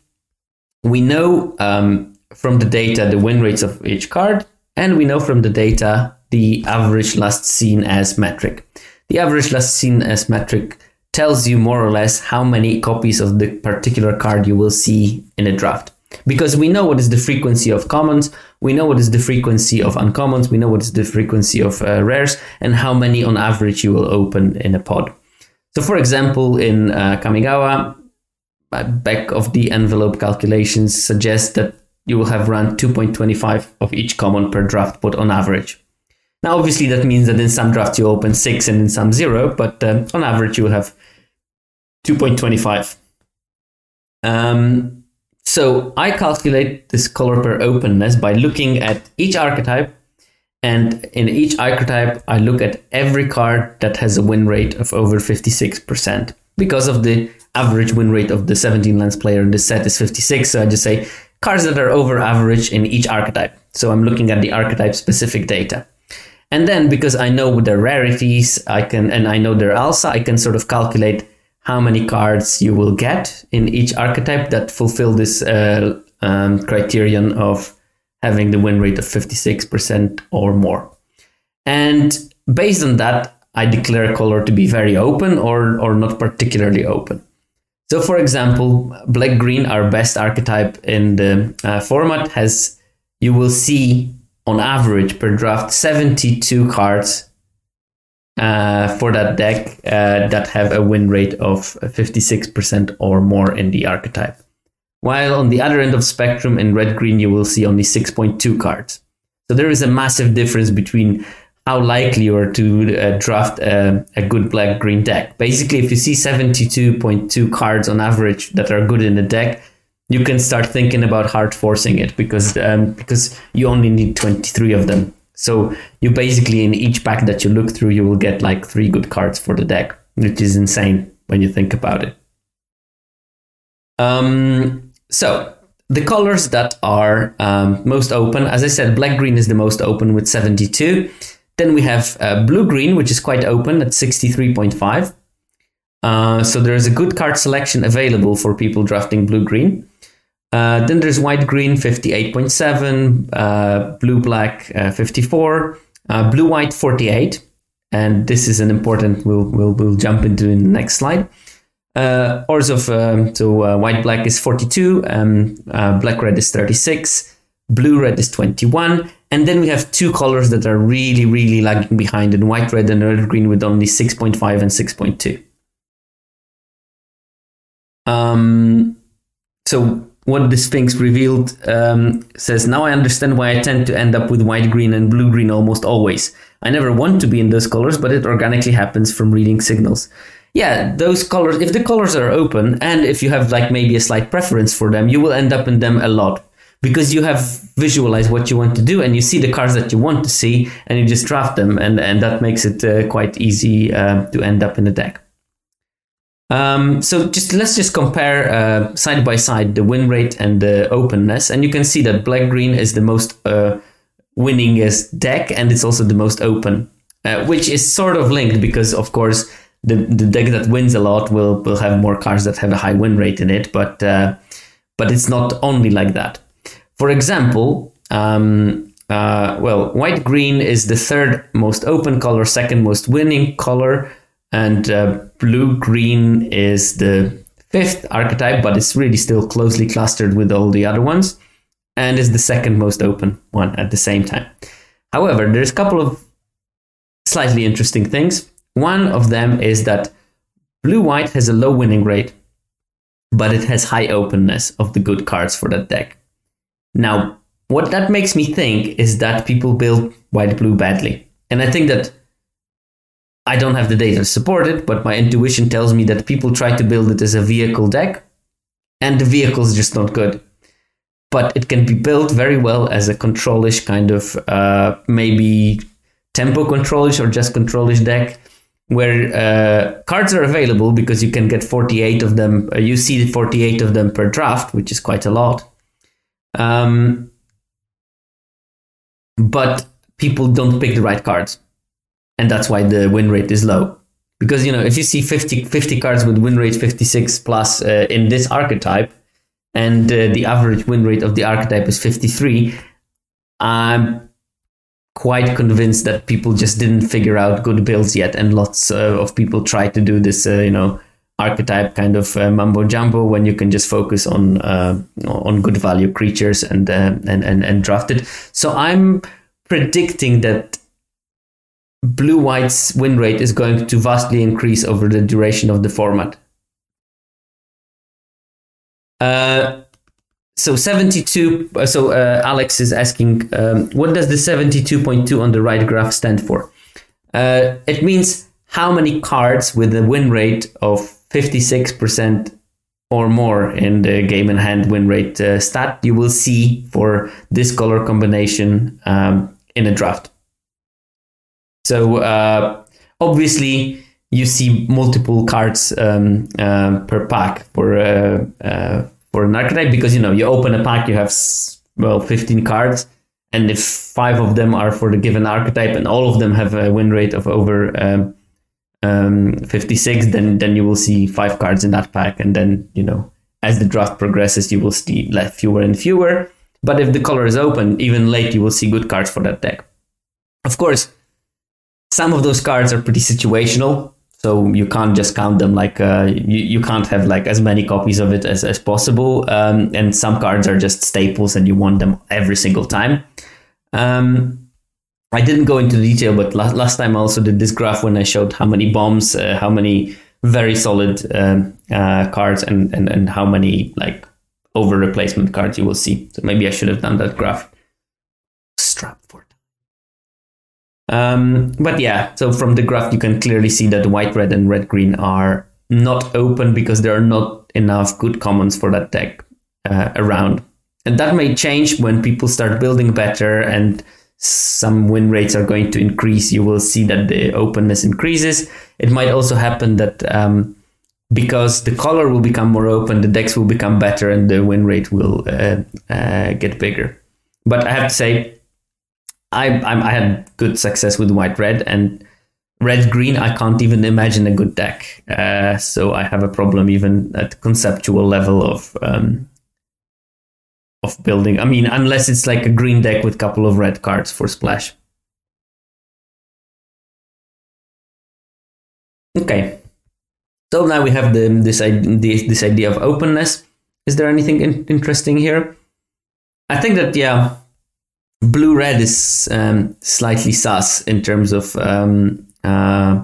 we know um, from the data the win rates of each card, and we know from the data the average last seen as metric. The average last seen as metric tells you more or less how many copies of the particular card you will see in a draft. Because we know what is the frequency of commons, we know what is the frequency of uncommons, we know what is the frequency of uh, rares, and how many on average you will open in a pod. So, for example, in uh, Kamigawa, back of the envelope calculations suggest that you will have run 2.25 of each common per draft pot on average. Now, obviously, that means that in some drafts you open six and in some zero, but um, on average you will have 2.25. Um, so I calculate this color pair openness by looking at each archetype, and in each archetype I look at every card that has a win rate of over 56% because of the average win rate of the 17 lands player in this set is 56. So I just say cards that are over average in each archetype. So I'm looking at the archetype specific data. And then because I know the rarities, I can and I know their alpha, I can sort of calculate how many cards you will get in each archetype that fulfill this uh, um, criterion of having the win rate of 56% or more. And based on that, I declare a color to be very open or, or not particularly open. So, for example, black green, our best archetype in the uh, format, has you will see on average per draft 72 cards uh, for that deck uh, that have a win rate of 56% or more in the archetype. While on the other end of spectrum in red green, you will see only 6.2 cards. So there is a massive difference between how likely you are to uh, draft a, a good black green deck. Basically, if you see 72.2 cards on average that are good in the deck, you can start thinking about hard forcing it because um, because you only need 23 of them. So you basically in each pack that you look through, you will get like three good cards for the deck, which is insane when you think about it. Um, so the colors that are um, most open, as I said, black green is the most open with 72. Then we have uh, blue green, which is quite open at 63.5. Uh, so there is a good card selection available for people drafting blue green. Uh, then there's white green 58.7, uh, blue black uh, 54, uh, blue white 48. And this is an important, we'll, we'll, we'll jump into in the next slide. Uh, Orzhov, um, so white black is 42, um, black red is 36, blue red is 21. And then we have two colors that are really, really lagging behind in white red and red green with only 6.5 and 6.2. Um, so what the Sphinx revealed um, says, Now I understand why I tend to end up with white green and blue green almost always. I never want to be in those colors, but it organically happens from reading signals. Yeah, those colors, if the colors are open and if you have like maybe a slight preference for them, you will end up in them a lot because you have visualized what you want to do and you see the cards that you want to see and you just draft them and, and that makes it uh, quite easy uh, to end up in the deck. Um, so just let's just compare uh, side by side the win rate and the openness, and you can see that black green is the most uh, winningest deck, and it's also the most open, uh, which is sort of linked because of course the the deck that wins a lot will will have more cards that have a high win rate in it, but uh, but it's not only like that. For example. Um, uh, well, white green is the third most open color, second most winning color, and uh, blue green is the fifth archetype, but it's really still closely clustered with all the other ones, and is the second most open one at the same time. However, there's a couple of slightly interesting things. One of them is that blue white has a low winning rate, but it has high openness of the good cards for that deck. Now, what that makes me think is that people build white blue badly. And I think that I don't have the data to support it, but my intuition tells me that people try to build it as a vehicle deck, and the vehicle is just not good. But it can be built very well as a controlish kind of uh, maybe tempo controlish or just controlish deck, where uh, cards are available because you can get 48 of them. Uh, you see 48 of them per draft, which is quite a lot. Um, but people don't pick the right cards and that's why the win rate is low. Because you know, if you see 50, 50 cards with win rate 56 plus uh, in this archetype, and uh, the average win rate of the archetype is 53, I'm quite convinced that people just didn't figure out good builds yet, and lots uh, of people try to do this, uh, you know, archetype kind of uh, mumbo jumbo when you can just focus on uh, on good value creatures and, and and and draft it. So I'm predicting that blue white's win rate is going to vastly increase over the duration of the format. Uh, so 72 uh, so uh, alex is asking um, what does the 72.2 on the right graph stand for uh, it means how many cards with a win rate of 56% or more in the game in hand win rate uh, stat you will see for this color combination um, in a draft so uh, obviously, you see multiple cards um, uh, per pack for uh, uh, for an archetype because you know you open a pack, you have well 15 cards, and if five of them are for the given archetype and all of them have a win rate of over um, um, 56, then then you will see five cards in that pack, and then you know as the draft progresses, you will see less fewer and fewer. But if the color is open, even late, you will see good cards for that deck. Of course, some of those cards are pretty situational, so you can't just count them like uh, you, you can't have like as many copies of it as, as possible. Um, and some cards are just staples, and you want them every single time. Um, I didn't go into detail, but last, last time I also did this graph when I showed how many bombs, uh, how many very solid um, uh, cards, and, and and how many like over replacement cards you will see. So maybe I should have done that graph. Strap for. Um, but yeah, so from the graph you can clearly see that white, red, and red, green are not open because there are not enough good commons for that deck uh, around. And that may change when people start building better and some win rates are going to increase. You will see that the openness increases. It might also happen that um, because the color will become more open, the decks will become better, and the win rate will uh, uh, get bigger. But I have to say, I, I, I had good success with white red and red green. I can't even imagine a good deck, uh, so I have a problem even at conceptual level of um, of building. I mean, unless it's like a green deck with a couple of red cards for splash. Okay, so now we have the, this, this idea of openness. Is there anything in, interesting here? I think that, yeah, blue red is um, slightly sus in terms of um, uh,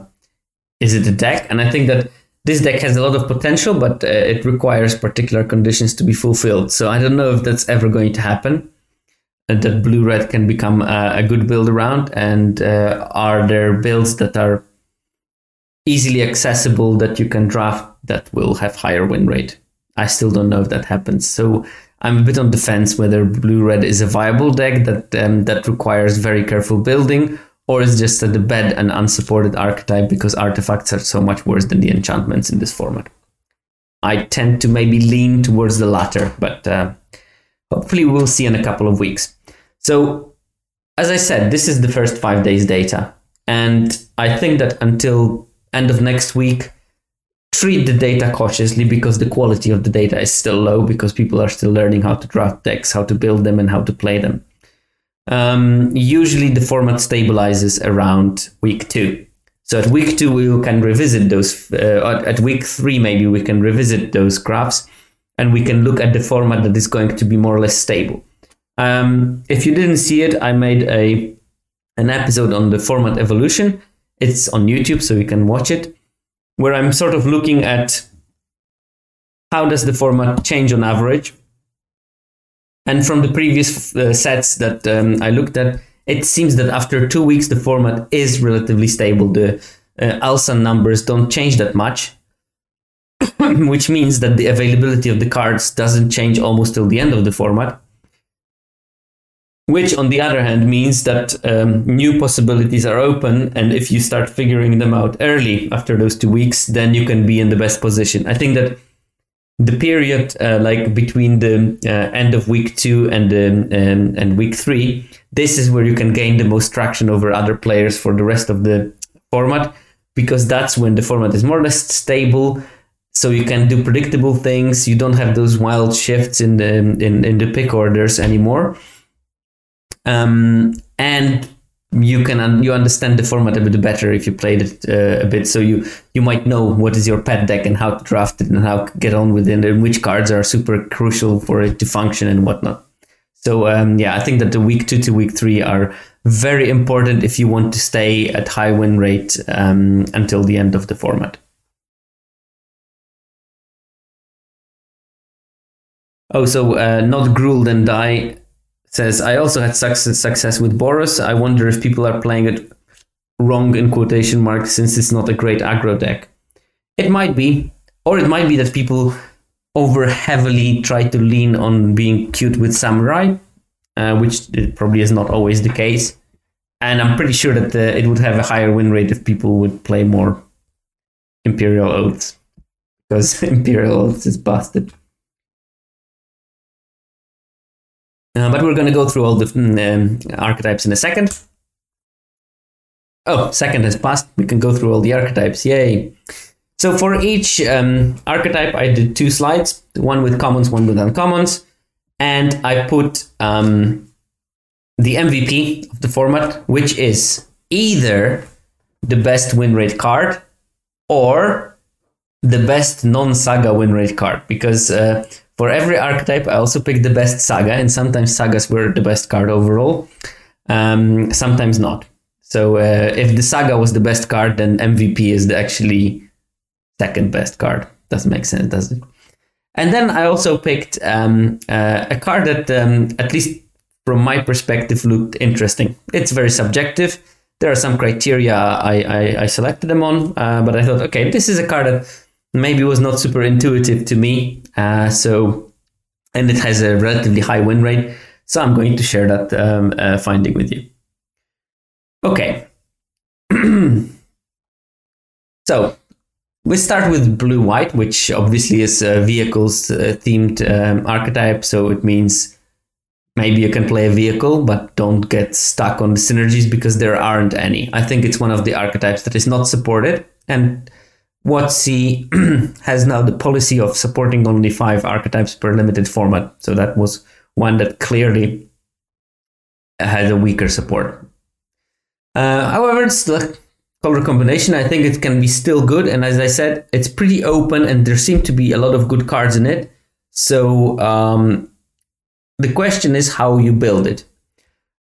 is it a deck? And I think that this deck has a lot of potential, but uh, it requires particular conditions to be fulfilled. So I don't know if that's ever going to happen. Uh, that blue red can become uh, a good build around, and uh, are there builds that are easily accessible that you can draft that will have higher win rate. I still don't know if that happens. So I'm a bit on the fence whether blue red is a viable deck that um, that requires very careful building, or is just a bad and unsupported archetype because artifacts are so much worse than the enchantments in this format. I tend to maybe lean towards the latter, but uh, hopefully we'll see in a couple of weeks. So, as I said, this is the first five days data, and I think that until end of next week. Treat the data cautiously because the quality of the data is still low because people are still learning how to draft decks, how to build them, and how to play them. Um, usually the format stabilizes around week two. So at week two, we can revisit those. Uh, at week three, maybe we can revisit those graphs and we can look at the format that is going to be more or less stable. Um, if you didn't see it, I made a an episode on the format evolution it's on YouTube, so you can watch it, where I'm sort of looking at how does the format change on average. And from the previous uh, sets that um, I looked at, it seems that after two weeks, the format is relatively stable. The uh, numbers don't change that much, which means that the availability of the cards doesn't change almost till the end of the format which on the other hand means that um, new possibilities are open and if you start figuring them out early after those two weeks then you can be in the best position. I think that the period uh, like between the uh, end of week two and um, um, and week three this is where you can gain the most traction over other players for the rest of the format because that's when the format is more or less stable. So you can do predictable things. You don't have those wild shifts in the in, in the pick orders anymore um, and you can you understand the format a bit better if you played it uh, a bit. So you you might know what is your pet deck and how to draft it and how to get on with it and which cards are super crucial for it to function and whatnot. So um, yeah i think that the week two to week three are very important if you want to stay at high win rate um, until the end of the format. Oh so uh, not Gruul and die says, I also had success, success with Boros. I wonder if people are playing it wrong in quotation marks since it's not a great aggro deck. It might be. Or it might be that people over heavily try to lean on being cute with Samurai, uh, which probably is not always the case. And I'm pretty sure that uh, it would have a higher win rate if people would play more Imperial Oaths. Because Imperial Oaths is busted. Uh, but we're going to go through all the um, archetypes in a second. Oh, second has passed. We can go through all the archetypes. Yay. So for each um, archetype, I did two slides, one with commons, one with uncommons. And I put um, the MVP of the format, which is either the best win rate card or the best non-saga win rate card. Because uh, for every archetype, I also picked the best saga, and sometimes sagas were the best card overall, um, sometimes not. So uh, if the saga was the best card, then MVP is the actually second best card. Doesn't make sense, does it? And then I also picked um, uh, a card that, um, at least from my perspective, looked interesting. It's very subjective. There are some criteria I, I, I selected them on, uh, but I thought, okay, this is a card that maybe was not super intuitive to me. Uh, so, and it has a relatively high win rate. So I'm going to share that um, uh, finding with you. Okay. so we start with blue white, which obviously is a vehicles uh, themed um, archetype. So it means maybe you can play a vehicle, but don't get stuck on the synergies because there aren't any. I think it's one of the archetypes that is not supported. And WotC has now the policy of supporting only five archetypes per limited format. So that was one that clearly has a weaker support. Uh, however, it's the color combination. I think it can be still good. And as I said, it's pretty open and there seem to be a lot of good cards in it. So um, the question is how you build it.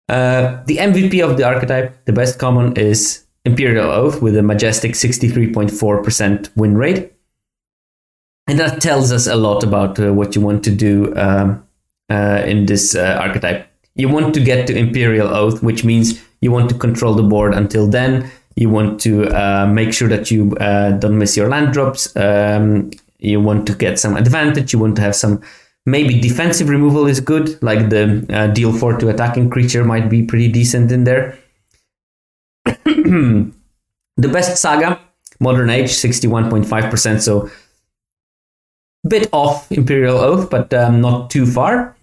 Uh, the MVP of the archetype, the best common, is Imperial Oath with a majestic 63.4% win rate. And that tells us a lot about uh, what you want to do um, uh, in this uh, archetype. You want to get to Imperial Oath, which means you want to control the board until then. You want to uh, make sure that you uh, don't miss your land drops. Um, you want to get some advantage. You want to have some maybe defensive removal is good, like the uh, deal four to attacking creature might be pretty decent in there. the best saga, Modern Age, 61.5%. So bit off Imperial Oath, but um, not too far.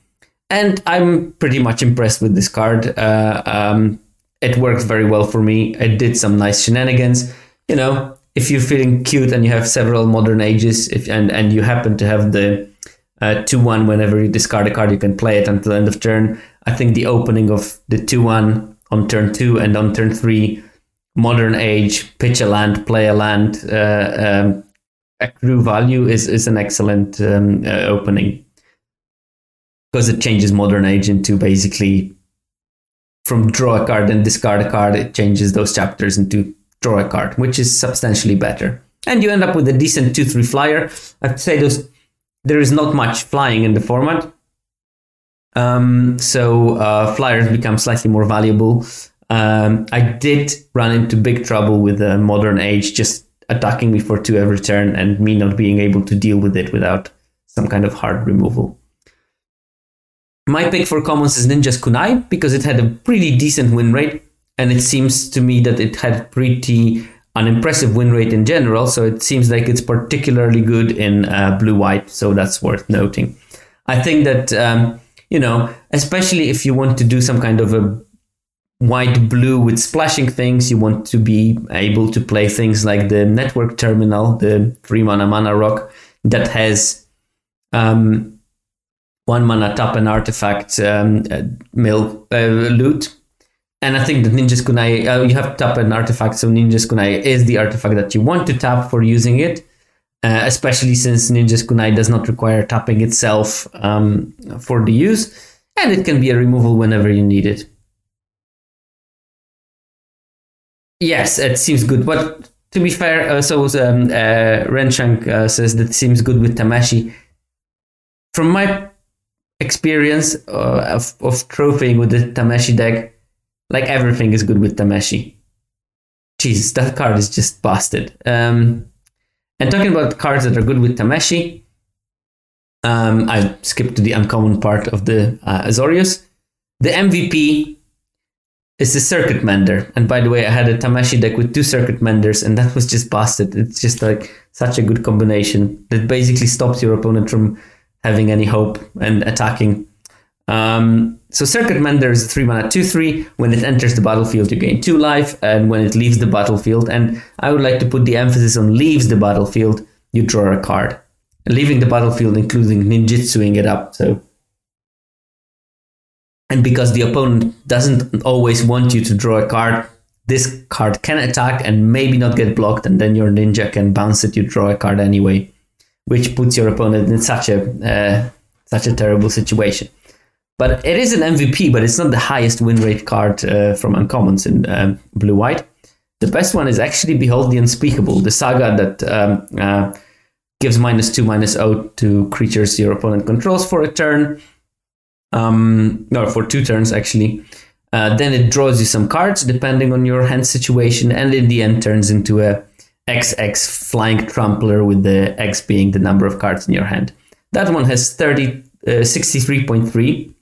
And I'm pretty much impressed with this card. Uh, um, it works very well for me. It did some nice shenanigans. You know, if you're feeling cute and you have several modern ages, if and and you happen to have the uh, two one whenever you discard a card, you can play it until the end of turn. I think the opening of the two one on turn two and on turn three, modern age, pitch a land, play a land, uh, um, accrue value is is an excellent um, uh, opening because it changes modern age into basically from draw a card and discard a card, it changes those chapters into draw a card, which is substantially better. And you end up with a decent 2 3 flyer. I have to say, those, there is not much flying in the format. Um, so uh, flyers become slightly more valuable. Um, I did run into big trouble with the modern age just attacking me for two every turn and me not being able to deal with it without some kind of hard removal. My pick for commons is Ninja's Kunai because it had a pretty decent win rate, and it seems to me that it had pretty unimpressive win rate in general. So it seems like it's particularly good in uh, blue white. So that's worth noting. I think that um, you know, especially if you want to do some kind of a white blue with splashing things, you want to be able to play things like the network terminal, the three mana mana rock that has um, one mana tap an artifact um, uh, mill uh, loot. And I think that Ninja's Kunai, uh, you have tap an artifact, so Ninja's Kunai is the artifact that you want to tap for using it, uh, especially since Ninja's Kunai does not require tapping itself um, for the use, and it can be a removal whenever you need it. Yes, it seems good, but to be fair, uh, so um, uh, Renshank uh, says that seems good with Tameshi. From my experience uh, of, of trophying with the Tameshi deck, like everything is good with Tameshi. Jesus, that card is just busted. Um, and talking about cards that are good with Tameshi, um, I skipped to the uncommon part of the uh, Azorius. The MVP is the Circuit Mender. And by the way, I had a Tameshi deck with two Circuit Menders, and that was just busted. It's just like such a good combination that basically stops your opponent from having any hope and attacking. Um, so Circuit Mender is a 3 mana 2 3. When it enters the battlefield, you gain 2 life, and when it leaves the battlefield, and I would like to put the emphasis on leaves the battlefield, you draw a card. Leaving the battlefield, including ninjutsuing it up. So, and because the opponent doesn't always want you to draw a card, this card can attack and maybe not get blocked, and then your ninja can bounce it. You draw a card anyway, which puts your opponent in such a uh, such a terrible situation. But it is an MVP, but it's not the highest win rate card uh, from uncommons in um, blue white. The best one is actually Behold the Unspeakable, the saga that um, uh, gives minus two, minus O to creatures your opponent controls for a turn. Um, no, for two turns actually. Uh, then it draws you some cards depending on your hand situation, and in the end turns into a XX flying trampler with the X being the number of cards in your hand. That one has 30, uh, 63.3.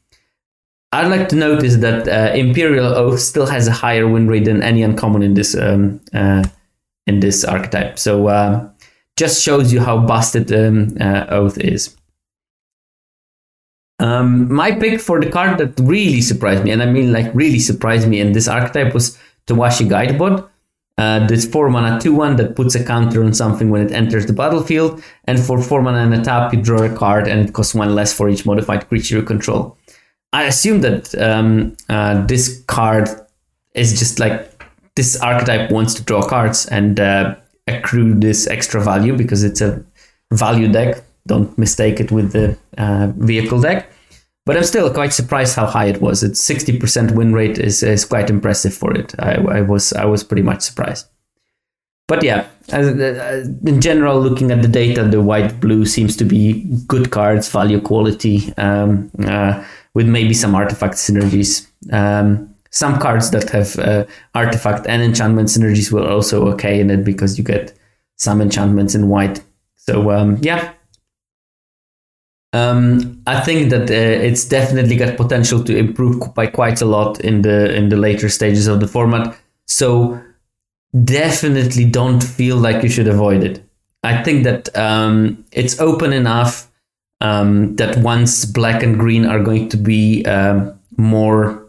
I'd like to notice that uh, Imperial Oath still has a higher win rate than any uncommon in this um, uh, in this archetype. So uh, just shows you how busted um, uh, Oath is. Um, my pick for the card that really surprised me, and I mean like really surprised me in this archetype was Towashi Guidebot. Uh, this 4 mana 2 1 that puts a counter on something when it enters the battlefield, and for 4 mana and a tap, you draw a card and it costs 1 less for each modified creature you control. I assume that um, uh, this card is just like this archetype wants to draw cards and uh, accrue this extra value because it's a value deck. Don't mistake it with the uh, vehicle deck. But I'm still quite surprised how high it was. Its 60% win rate is, is quite impressive for it. I, I was I was pretty much surprised. But yeah, as, uh, in general, looking at the data, the white blue seems to be good cards, value quality, um, uh, with maybe some artifact synergies. Um, some cards that have uh, artifact and enchantment synergies will also okay in it because you get some enchantments in white. So um, yeah, um, I think that uh, it's definitely got potential to improve by quite a lot in the in the later stages of the format. So definitely don't feel like you should avoid it. I think that um, it's open enough um, that once black and green are going to be um, more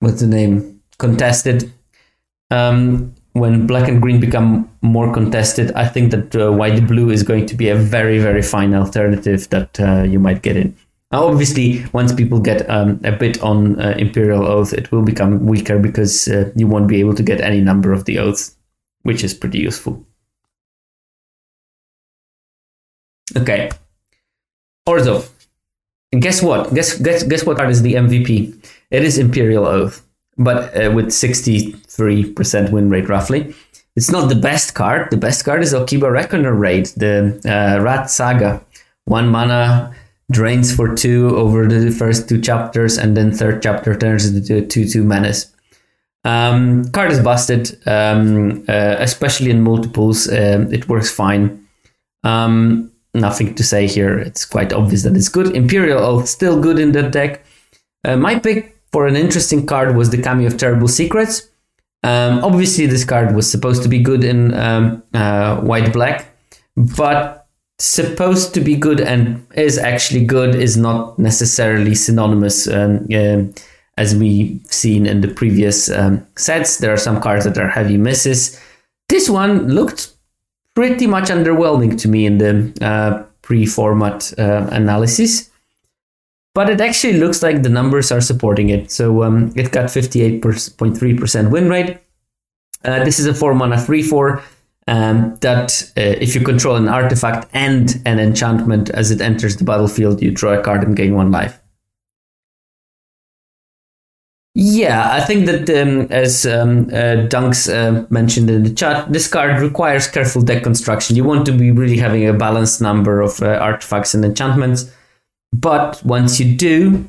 what's the name contested um, when black and green become more contested, I think that uh, white blue is going to be a very, very fine alternative that uh, you might get in. Now, obviously, once people get um, a bit on uh, Imperial Oath, it will become weaker because uh, you won't be able to get any number of the oaths, which is pretty useful. Okay. Orzhov. Guess what? Guess guess guess what card is the MVP? It is Imperial Oath but uh, with 63% win rate roughly. It's not the best card. The best card is Okiba Reckoner Raid, the uh, Rat Saga. One mana drains for two over the first two chapters, and then third chapter turns into a 2 2 menace. Um, card is busted, um, uh, especially in multiples. Uh, it works fine. Um, nothing to say here. It's quite obvious that it's good. Imperial Oath still good in that deck. Uh, my pick for an interesting card was the Kami of Terrible Secrets. Um, obviously, this card was supposed to be good in um, uh, white black, but supposed to be good and is actually good is not necessarily synonymous. Um, uh, as we've seen in the previous um, sets, there are some cards that are heavy misses. This one looked pretty much underwhelming to me in the uh, pre-format uh, analysis but it actually looks like the numbers are supporting it. So um, it got 58.3% win rate. Uh, this is a 4 mana 3 4 um, that uh, if you control an artifact and an enchantment as it enters the battlefield, you draw a card and gain one life. Yeah, I think that um, as um, uh, Dunks uh, mentioned in the chat, this card requires careful deck construction. You want to be really having a balanced number of uh, artifacts and enchantments. But once you do,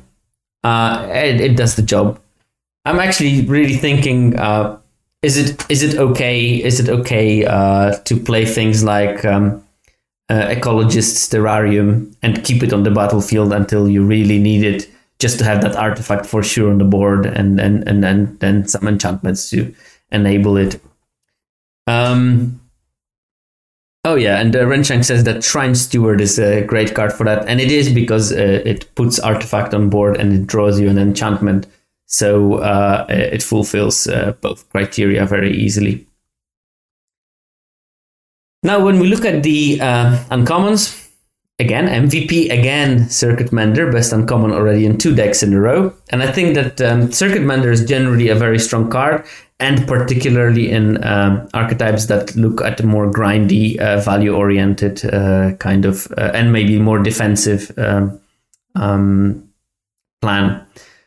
uh, it, it, does the job. I'm actually really thinking: uh, is it is it okay? Is it okay uh, to play things like um, uh, Ecologist's Terrarium and keep it on the battlefield until you really need it, just to have that artifact for sure on the board, and and and then then some enchantments to enable it. Um, Oh yeah, and uh, Renshank says that Shrine Steward is a great card for that, and it is because uh, it puts artifact on board and it draws you an enchantment, so uh, it fulfills uh, both criteria very easily. Now, when we look at the uh, uncommons, again MVP, again Circuit Mender, best uncommon already in two decks in a row, and I think that um, Circuit Mender is generally a very strong card and particularly in um, archetypes that look at more grindy, uh, value oriented uh, kind of, uh, and maybe more defensive um, um, plan.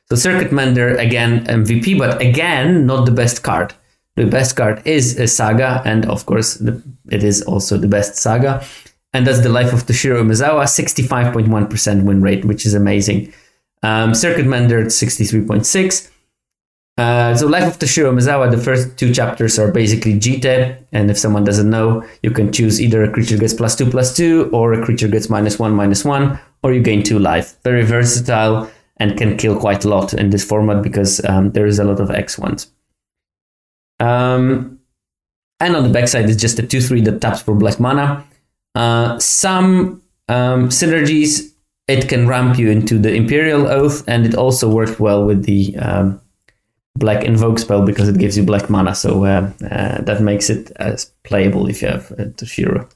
So Circuit Mender, again, MVP, but again, not the best card. The best card is a Saga, and of course, the, it is also the best Saga. And that's the life of Toshiro Umezawa, 65.1% win rate, which is amazing. Um, Circuit Mender, 63.6. Uh, so Life of Toshiro Umezawa, the first two chapters are basically Jitte, and if someone doesn't know, you can choose either a creature gets plus two plus two, or a creature gets minus one minus one, or you gain two life. Very versatile and can kill quite a lot in this format because um, there is a lot of X ones. Um, and on the backside is just a two three that taps for black mana. Uh, some um, synergies. It can ramp you into the Imperial Oath, and it also worked well with the um, black invoke spell because it gives you black mana. So uh, uh, that makes it as playable if you have uh, Toshiro.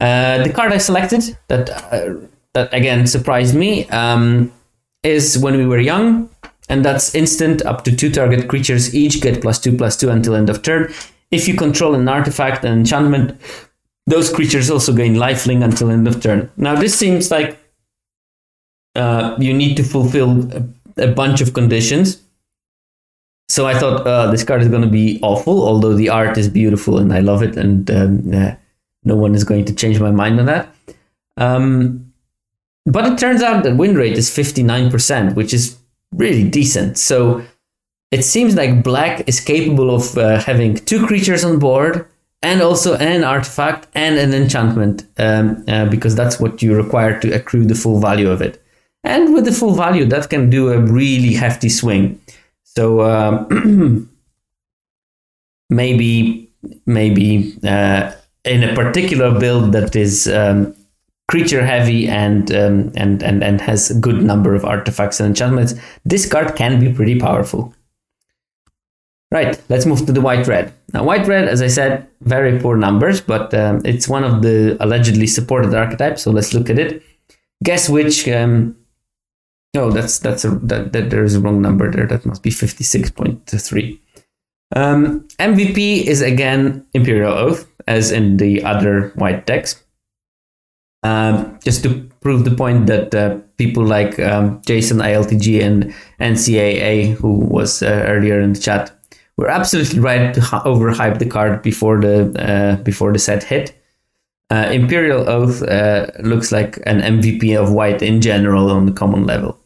Uh, the card I selected that uh, that again surprised me um, is when we were young, and that's instant up to two target creatures each get plus two plus two until end of turn. If you control an artifact, an enchantment, those creatures also gain lifelink until end of turn. Now this seems like uh, you need to fulfill a, a bunch of conditions so I thought uh, this card is going to be awful, although the art is beautiful and I love it, and um, uh, no one is going to change my mind on that. Um, but it turns out that win rate is 59%, which is really decent. So it seems like black is capable of uh, having two creatures on board and also an artifact and an enchantment, um, uh, because that's what you require to accrue the full value of it. And with the full value, that can do a really hefty swing. So um, maybe maybe uh, in a particular build that is um, creature heavy and um, and and and has a good number of artifacts and enchantments, this card can be pretty powerful. Right, let's move to the white red. Now, white red, as I said, very poor numbers, but um, it's one of the allegedly supported archetypes. So let's look at it. Guess which um, Oh, that's that's a that, that there is a wrong number there. That must be fifty six point three. Um, MVP is again Imperial Oath, as in the other white decks. Um, just to prove the point that uh, people like um, Jason ILTG and NCAA, who was uh, earlier in the chat, were absolutely right to overhype the card before the uh, before the set hit. Uh, Imperial Oath uh, looks like an MVP of white in general on the common level.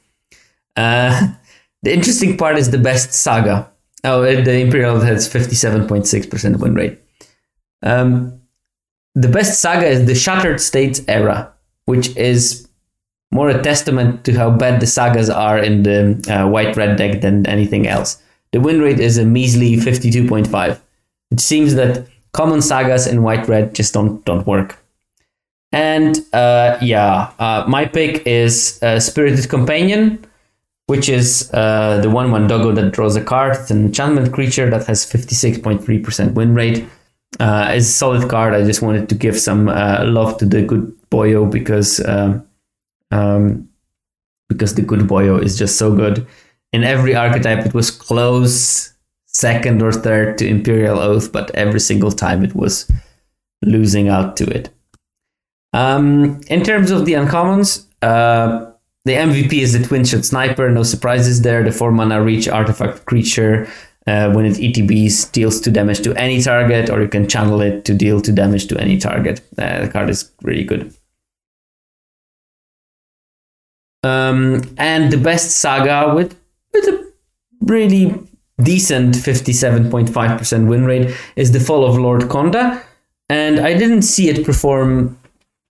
Uh, the interesting part is the best saga. Oh, the Imperial Oath has 57.6% win rate. Um, the best saga is the Shattered States era, which is more a testament to how bad the sagas are in the uh, white red deck than anything else. The win rate is a measly 52.5. It seems that common sagas in white red just don't don't work. And uh, yeah, uh, my pick is uh, Spirited Companion which is uh, the 1 1 doggo that draws a card. It's an enchantment creature that has 56.3% win rate. Uh, it's a solid card. I just wanted to give some uh, love to the good boyo because um, um, because the good boyo is just so good. In every archetype, it was close second or third to Imperial Oath, but every single time it was losing out to it. Um, in terms of the uncommons, uh, the MVP is the twin shot sniper. No surprises there. The four mana reach artifact creature. Uh, when it ETBs, deals two damage to any target, or you can channel it to deal two damage to any target. Uh, the card is really good. Um, and the best saga with with a really decent 57.5% win rate is the Fall of Lord Konda. And I didn't see it perform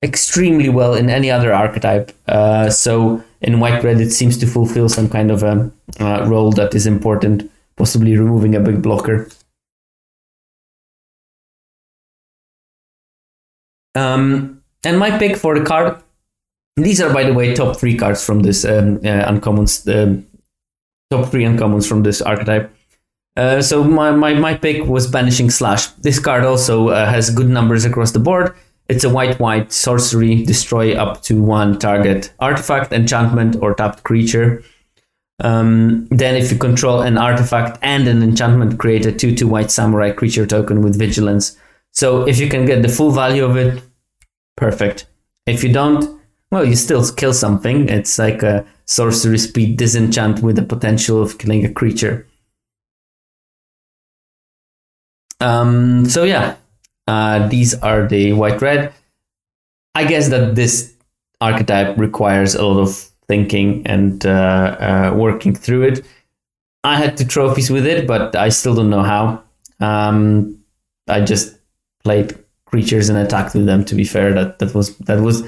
extremely well in any other archetype. Uh, so in white red, it seems to fulfill some kind of a uh, role that is important, possibly removing a big blocker. Um, and my pick for the card. These are, by the way, top three cards from this um, uh, uncommons. Um, top three uncommons from this archetype. Uh, so my, my, my pick was Banishing Slash. This card also uh, has good numbers across the board. It's a white white sorcery, destroy up to one target artifact, enchantment, or tapped creature. Um, then, if you control an artifact and an enchantment, create a 2 2 white samurai creature token with vigilance. So, if you can get the full value of it, perfect. If you don't, well, you still kill something. It's like a sorcery speed disenchant with the potential of killing a creature. Um, so yeah, uh, these are the white red. I guess that this archetype requires a lot of thinking and uh, uh, working through it. I had two trophies with it, but I still don't know how. Um, I just played creatures and attacked with them. To be fair, that that was that was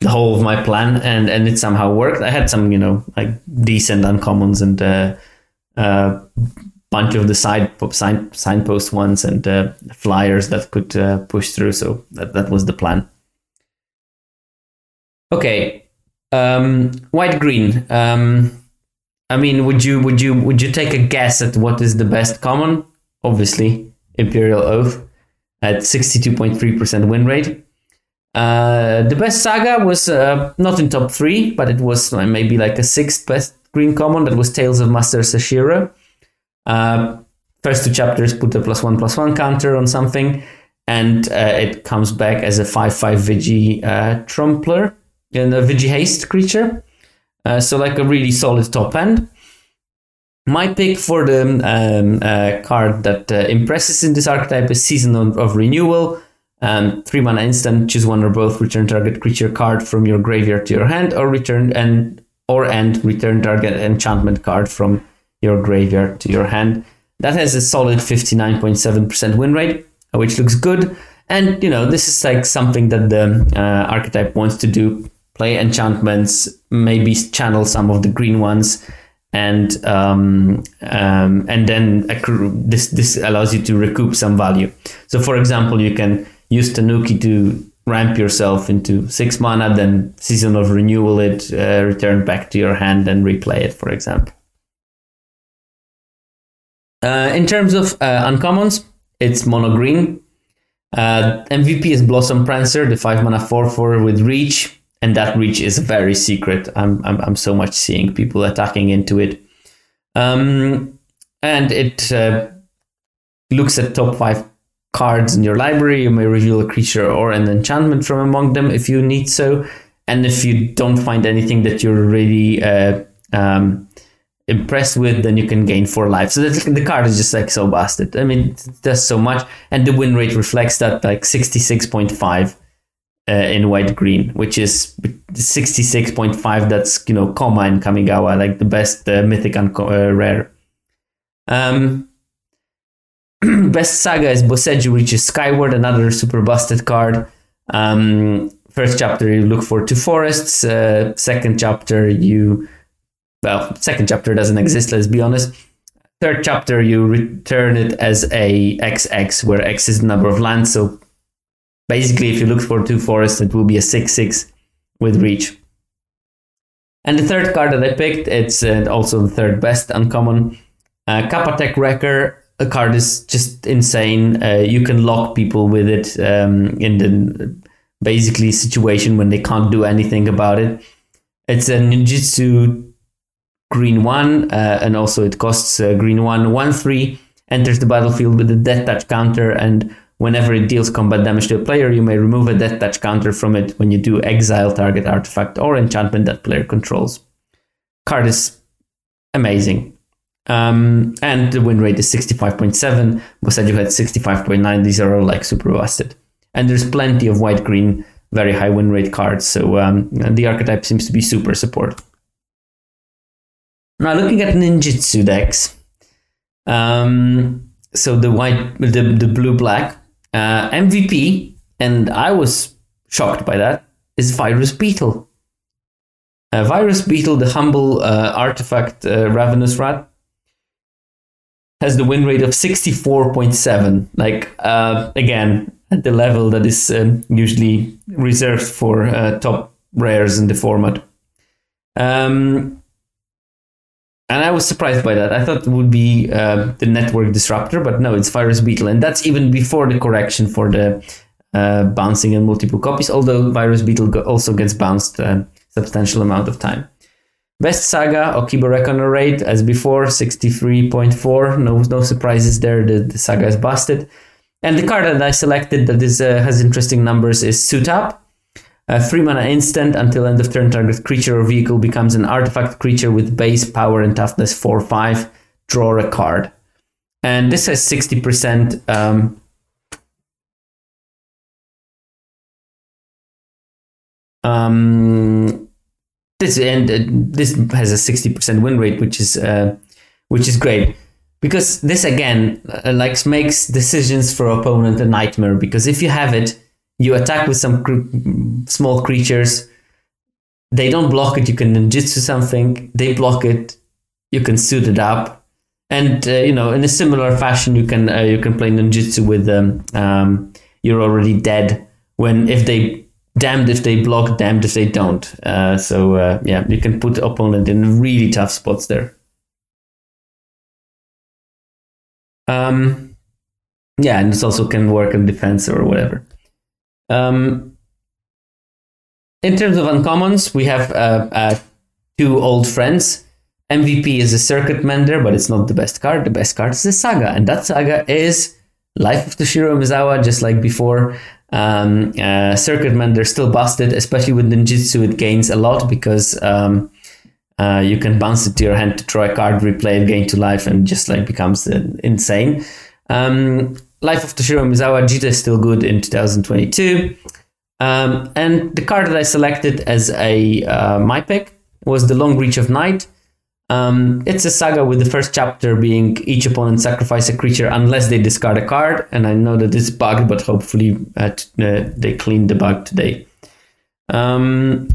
the whole of my plan, and and it somehow worked. I had some, you know, like decent uncommons and uh, uh, bunch of the side sign, signpost ones and uh, flyers that could uh, push through. So that, that was the plan. Okay, um, white green. Um, I mean, would you would you would you take a guess at what is the best common? Obviously, Imperial Oath at sixty two point three percent win rate. Uh, the best saga was uh, not in top three, but it was maybe like a sixth best green common. That was Tales of Master Seshiro uh, first two chapters put a plus one plus one counter on something, and uh, it comes back as a five five Vigi uh, Trumpler and a Vigi Haste creature. Uh, so like a really solid top end. My pick for the um, uh, card that uh, impresses in this archetype is Season of, of Renewal. Um, three mana instant, choose one or both, return target creature card from your graveyard to your hand, or return and or end return target enchantment card from your graveyard to your hand. That has a solid 59.7% win rate, which looks good. And, you know, this is like something that the uh, archetype wants to do play enchantments, maybe channel some of the green ones. And um, um, and then this this allows you to recoup some value. So, for example, you can use Tanuki to ramp yourself into six mana, then Season of Renewal it, uh, return back to your hand, and replay it, for example. Uh, in terms of uh, uncommons, it's mono green. Uh, MVP is Blossom Prancer, the 5 mana 4 4 with reach, and that reach is very secret. I'm, I'm, I'm so much seeing people attacking into it. Um, and it uh, looks at top 5 cards in your library. You may reveal a creature or an enchantment from among them if you need so. And if you don't find anything that you're really uh, um, impressed with, then you can gain four life. So the card is just like so busted. I mean, does so much, and the win rate reflects that like sixty six point five uh, in white green, which is sixty six point five. That's you know Koma and Kamigawa, like the best uh, mythic and uh, rare. Um, best saga is Boseiju Reaches Skyward, another super busted card. Um, first chapter you look for two forests. Uh, second chapter you well, second chapter doesn't exist, let's be honest. Third chapter, you return it as a XX, where X is the number of lands. So basically, if you look for two forests, it will be a 6 6 with reach. And the third card that I picked, it's uh, also the third best uncommon. Uh, Kappa Tech Wrecker. A card is just insane. Uh, you can lock people with it um, in the basically situation when they can't do anything about it. It's a ninjutsu green one, uh, and also it costs uh, green one, one three. Enters the battlefield with a death touch counter, and whenever it deals combat damage to a player, you may remove a death touch counter from it when you do exile target artifact or enchantment that player controls. Card is amazing. Um, and the win rate is 65.7. Boseiju had 65.9. These are all like super busted. And there's plenty of white green, very high win rate cards. So um, the archetype seems to be super support. Now looking at ninjutsu decks, um, so the white, the the blue black uh, MVP, and I was shocked by that is Virus Beetle. Uh, Virus Beetle, the humble uh, artifact uh, Ravenous Rat, has the win rate of 64.7. Like, uh, again, at the level that is um, usually reserved for uh, top rares in the format. Um, and I was surprised by that. I thought it would be uh, the network disruptor, but no, it's Virus Beetle, and that's even before the correction for the uh, bouncing and multiple copies. Although Virus Beetle also gets bounced a substantial amount of time. Best Saga, Okiba Reckoner Raid, as before, 63.4. No, no surprises there. The, the Saga is busted. And the card that I selected that is uh, has interesting numbers is Suit Up. A three mana instant until end of turn target creature or vehicle becomes an artifact creature with base power and toughness 4 5. Draw a card. And this has 60% um, um, this and uh, this has a 60% win rate, which is uh, which is great because this again uh, like makes decisions for opponent a nightmare because if you have it you attack with some cr- small creatures they don't block it you can ninjutsu something they block it you can suit it up. And uh, you know in a similar fashion you can uh, you can play ninjutsu with them um, you're already dead. When if they damned if they block damned if they don't. Uh, so uh, yeah you can put opponent in really tough spots there. Um, yeah, and this also can work in defense or whatever. Um, in terms of uncommons, we have uh, uh, two old friends. MVP is a circuit mender, but it's not the best card. The best card is the saga, and that saga is Life of Toshiro Umezawa, just like before. Um, uh, circuit mender still busted, especially with ninjutsu. It gains a lot because um, uh, you can bounce it to your hand to draw a card, replay it, gain to life, and just like becomes uh, insane. Um, life of Toshiro Umezawa, Jitte is still good in 2022. Um, and the card that I selected as a uh, my pick was the Long Reach of Night. Um, it's a saga with the first chapter being each opponent sacrifice a creature unless they discard a card. And I know that it's bugged, but hopefully uh, uh, they cleaned the bug today. Um,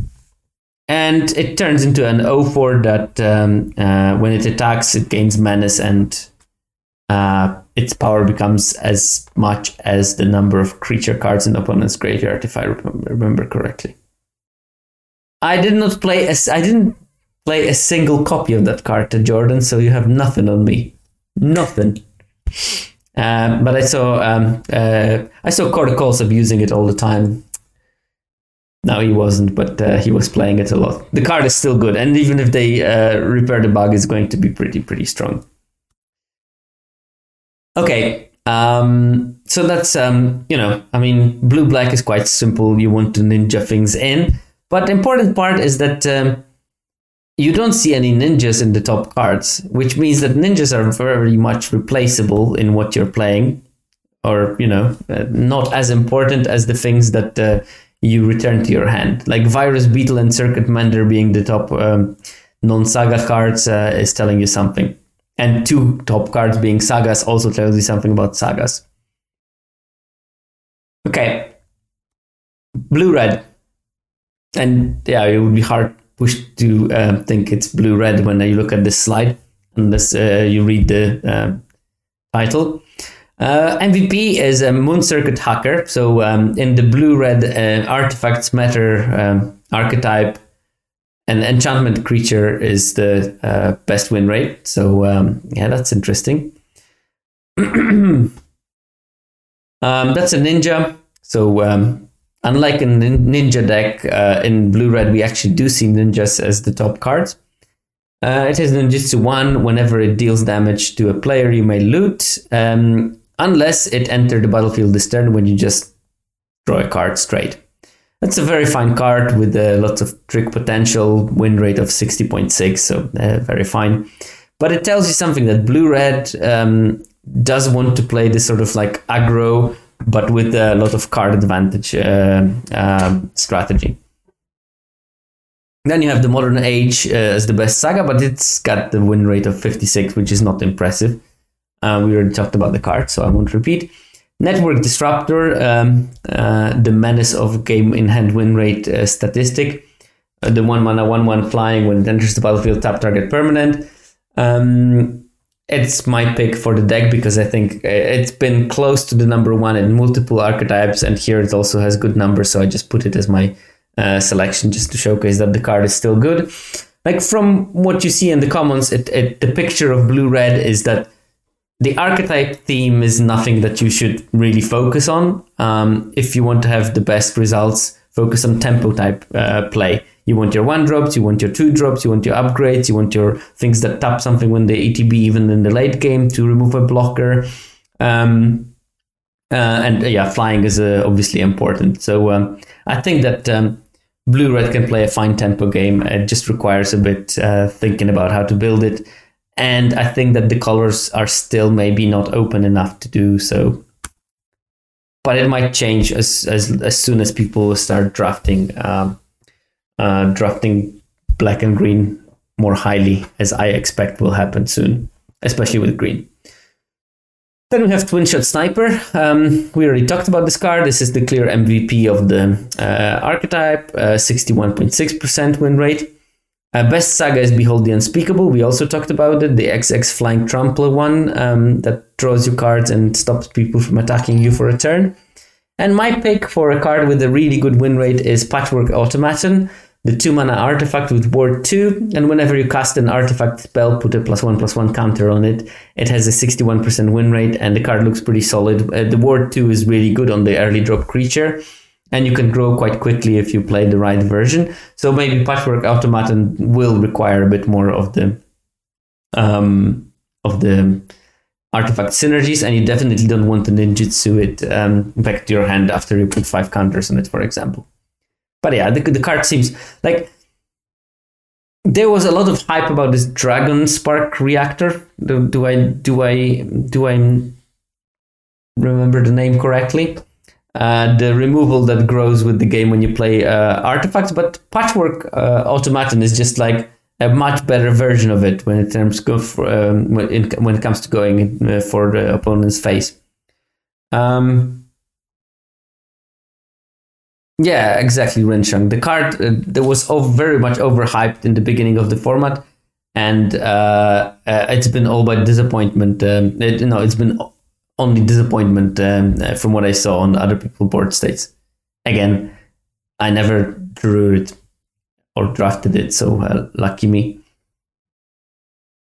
and it turns into an 0-4 that um, uh, when it attacks, it gains menace and uh, its power becomes as much as the number of creature cards in opponent's graveyard, if I remember correctly. I did not play a, I didn't play a single copy of that card to Jordan, so you have nothing on me, nothing. Uh, but I saw um, uh, I saw Corticals abusing it all the time, no, he wasn't, but uh, he was playing it a lot. The card is still good, and even if they uh, repair the bug, it's going to be pretty, pretty strong. Okay, um, so that's um, you know, I mean, blue black is quite simple. You want to ninja things in, but the important part is that um, you don't see any ninjas in the top cards, which means that ninjas are very much replaceable in what you're playing, or you know, uh, not as important as the things that uh, you return to your hand. Like Virus Beetle and Circuit Mender being the top um, non saga cards uh, is telling you something. And two top cards being sagas also tells you something about sagas. Okay. Blue red. And yeah, it would be hard pushed to uh, think it's blue red when you look at this slide, unless uh, you read the uh, title. Uh, MVP is a Moon Circuit hacker. So um, in the blue-red uh, artifacts matter um, archetype, an enchantment creature is the uh, best win rate. So um, yeah, that's interesting. um, that's a ninja. So um, unlike a ninja deck uh, in blue-red, we actually do see ninjas as the top cards. Uh, it has ninjutsu one. Whenever it deals damage to a player, you may loot. Um, unless it entered the battlefield this turn when you just draw a card straight. That's a very fine card with uh, lots of trick potential, win rate of 60.6, so uh, very fine. But it tells you something that blue red um, does want to play this sort of like aggro, but with a lot of card advantage uh, um, strategy. Then you have the Modern Age uh, as the best saga, but it's got the win rate of 56, which is not impressive. Uh, we already talked about the card, so I won't repeat. Network Disruptor, um, uh, the menace of game in hand win rate uh, statistic. Uh, the one mana, one one flying when it enters the battlefield, tap target permanent. Um, it's my pick for the deck because I think uh, it's been close to the number one in multiple archetypes, and here it also has good numbers. So I just put it as my uh, selection just to showcase that the card is still good. Like from what you see in the comments, it, it the picture of blue red is that the archetype theme is nothing that you should really focus on. Um, if you want to have the best results, focus on tempo type uh, play. You want your one drops, you want your two drops, you want your upgrades, you want your things that tap something when the ETB even in the late game to remove a blocker. Um, uh, and uh, yeah, flying is uh, obviously important. So um, I think that um, blue red can play a fine tempo game. It just requires a bit uh, thinking about how to build it and I think that the colors are still maybe not open enough to do so. But it might change as as, as soon as people start drafting um, uh, drafting black and green more highly, as I expect will happen soon, especially with green. Then we have Twin Shot Sniper. Um, we already talked about this card. This is the clear MVP of the uh, archetype, uh, 61.6% win rate. Uh, best saga is Behold the Unspeakable. We also talked about it. The XX Flying Trampler one um, that draws you cards and stops people from attacking you for a turn. And my pick for a card with a really good win rate is Patchwork Automaton, the 2 mana artifact with Ward 2. And whenever you cast an artifact spell, put a plus 1 plus 1 counter on it. It has a 61% win rate and the card looks pretty solid. Uh, the Ward 2 is really good on the early drop creature and you can grow quite quickly if you play the right version. So maybe Patchwork Automaton will require a bit more of the um, of the artifact synergies, and you definitely don't want to ninjutsu it um, back to your hand after you put five counters on it, for example. But yeah, the, the card seems like there was a lot of hype about this Dragon Spark reactor. Do, do I do I do I remember the name correctly? Uh, the removal that grows with the game when you play uh, artifacts. But Patchwork uh, Automaton is just like a much better version of it when it for, um, when, in, when it comes to going uh, for the opponent's face. Um, yeah, exactly, Renshang. The card uh, that was very much overhyped in the beginning of the format, and uh, it's been all by disappointment. Um, it, no, it's been only disappointment um, uh, from what I saw on other people board states. Again, I never drew it or drafted it, so uh, lucky me.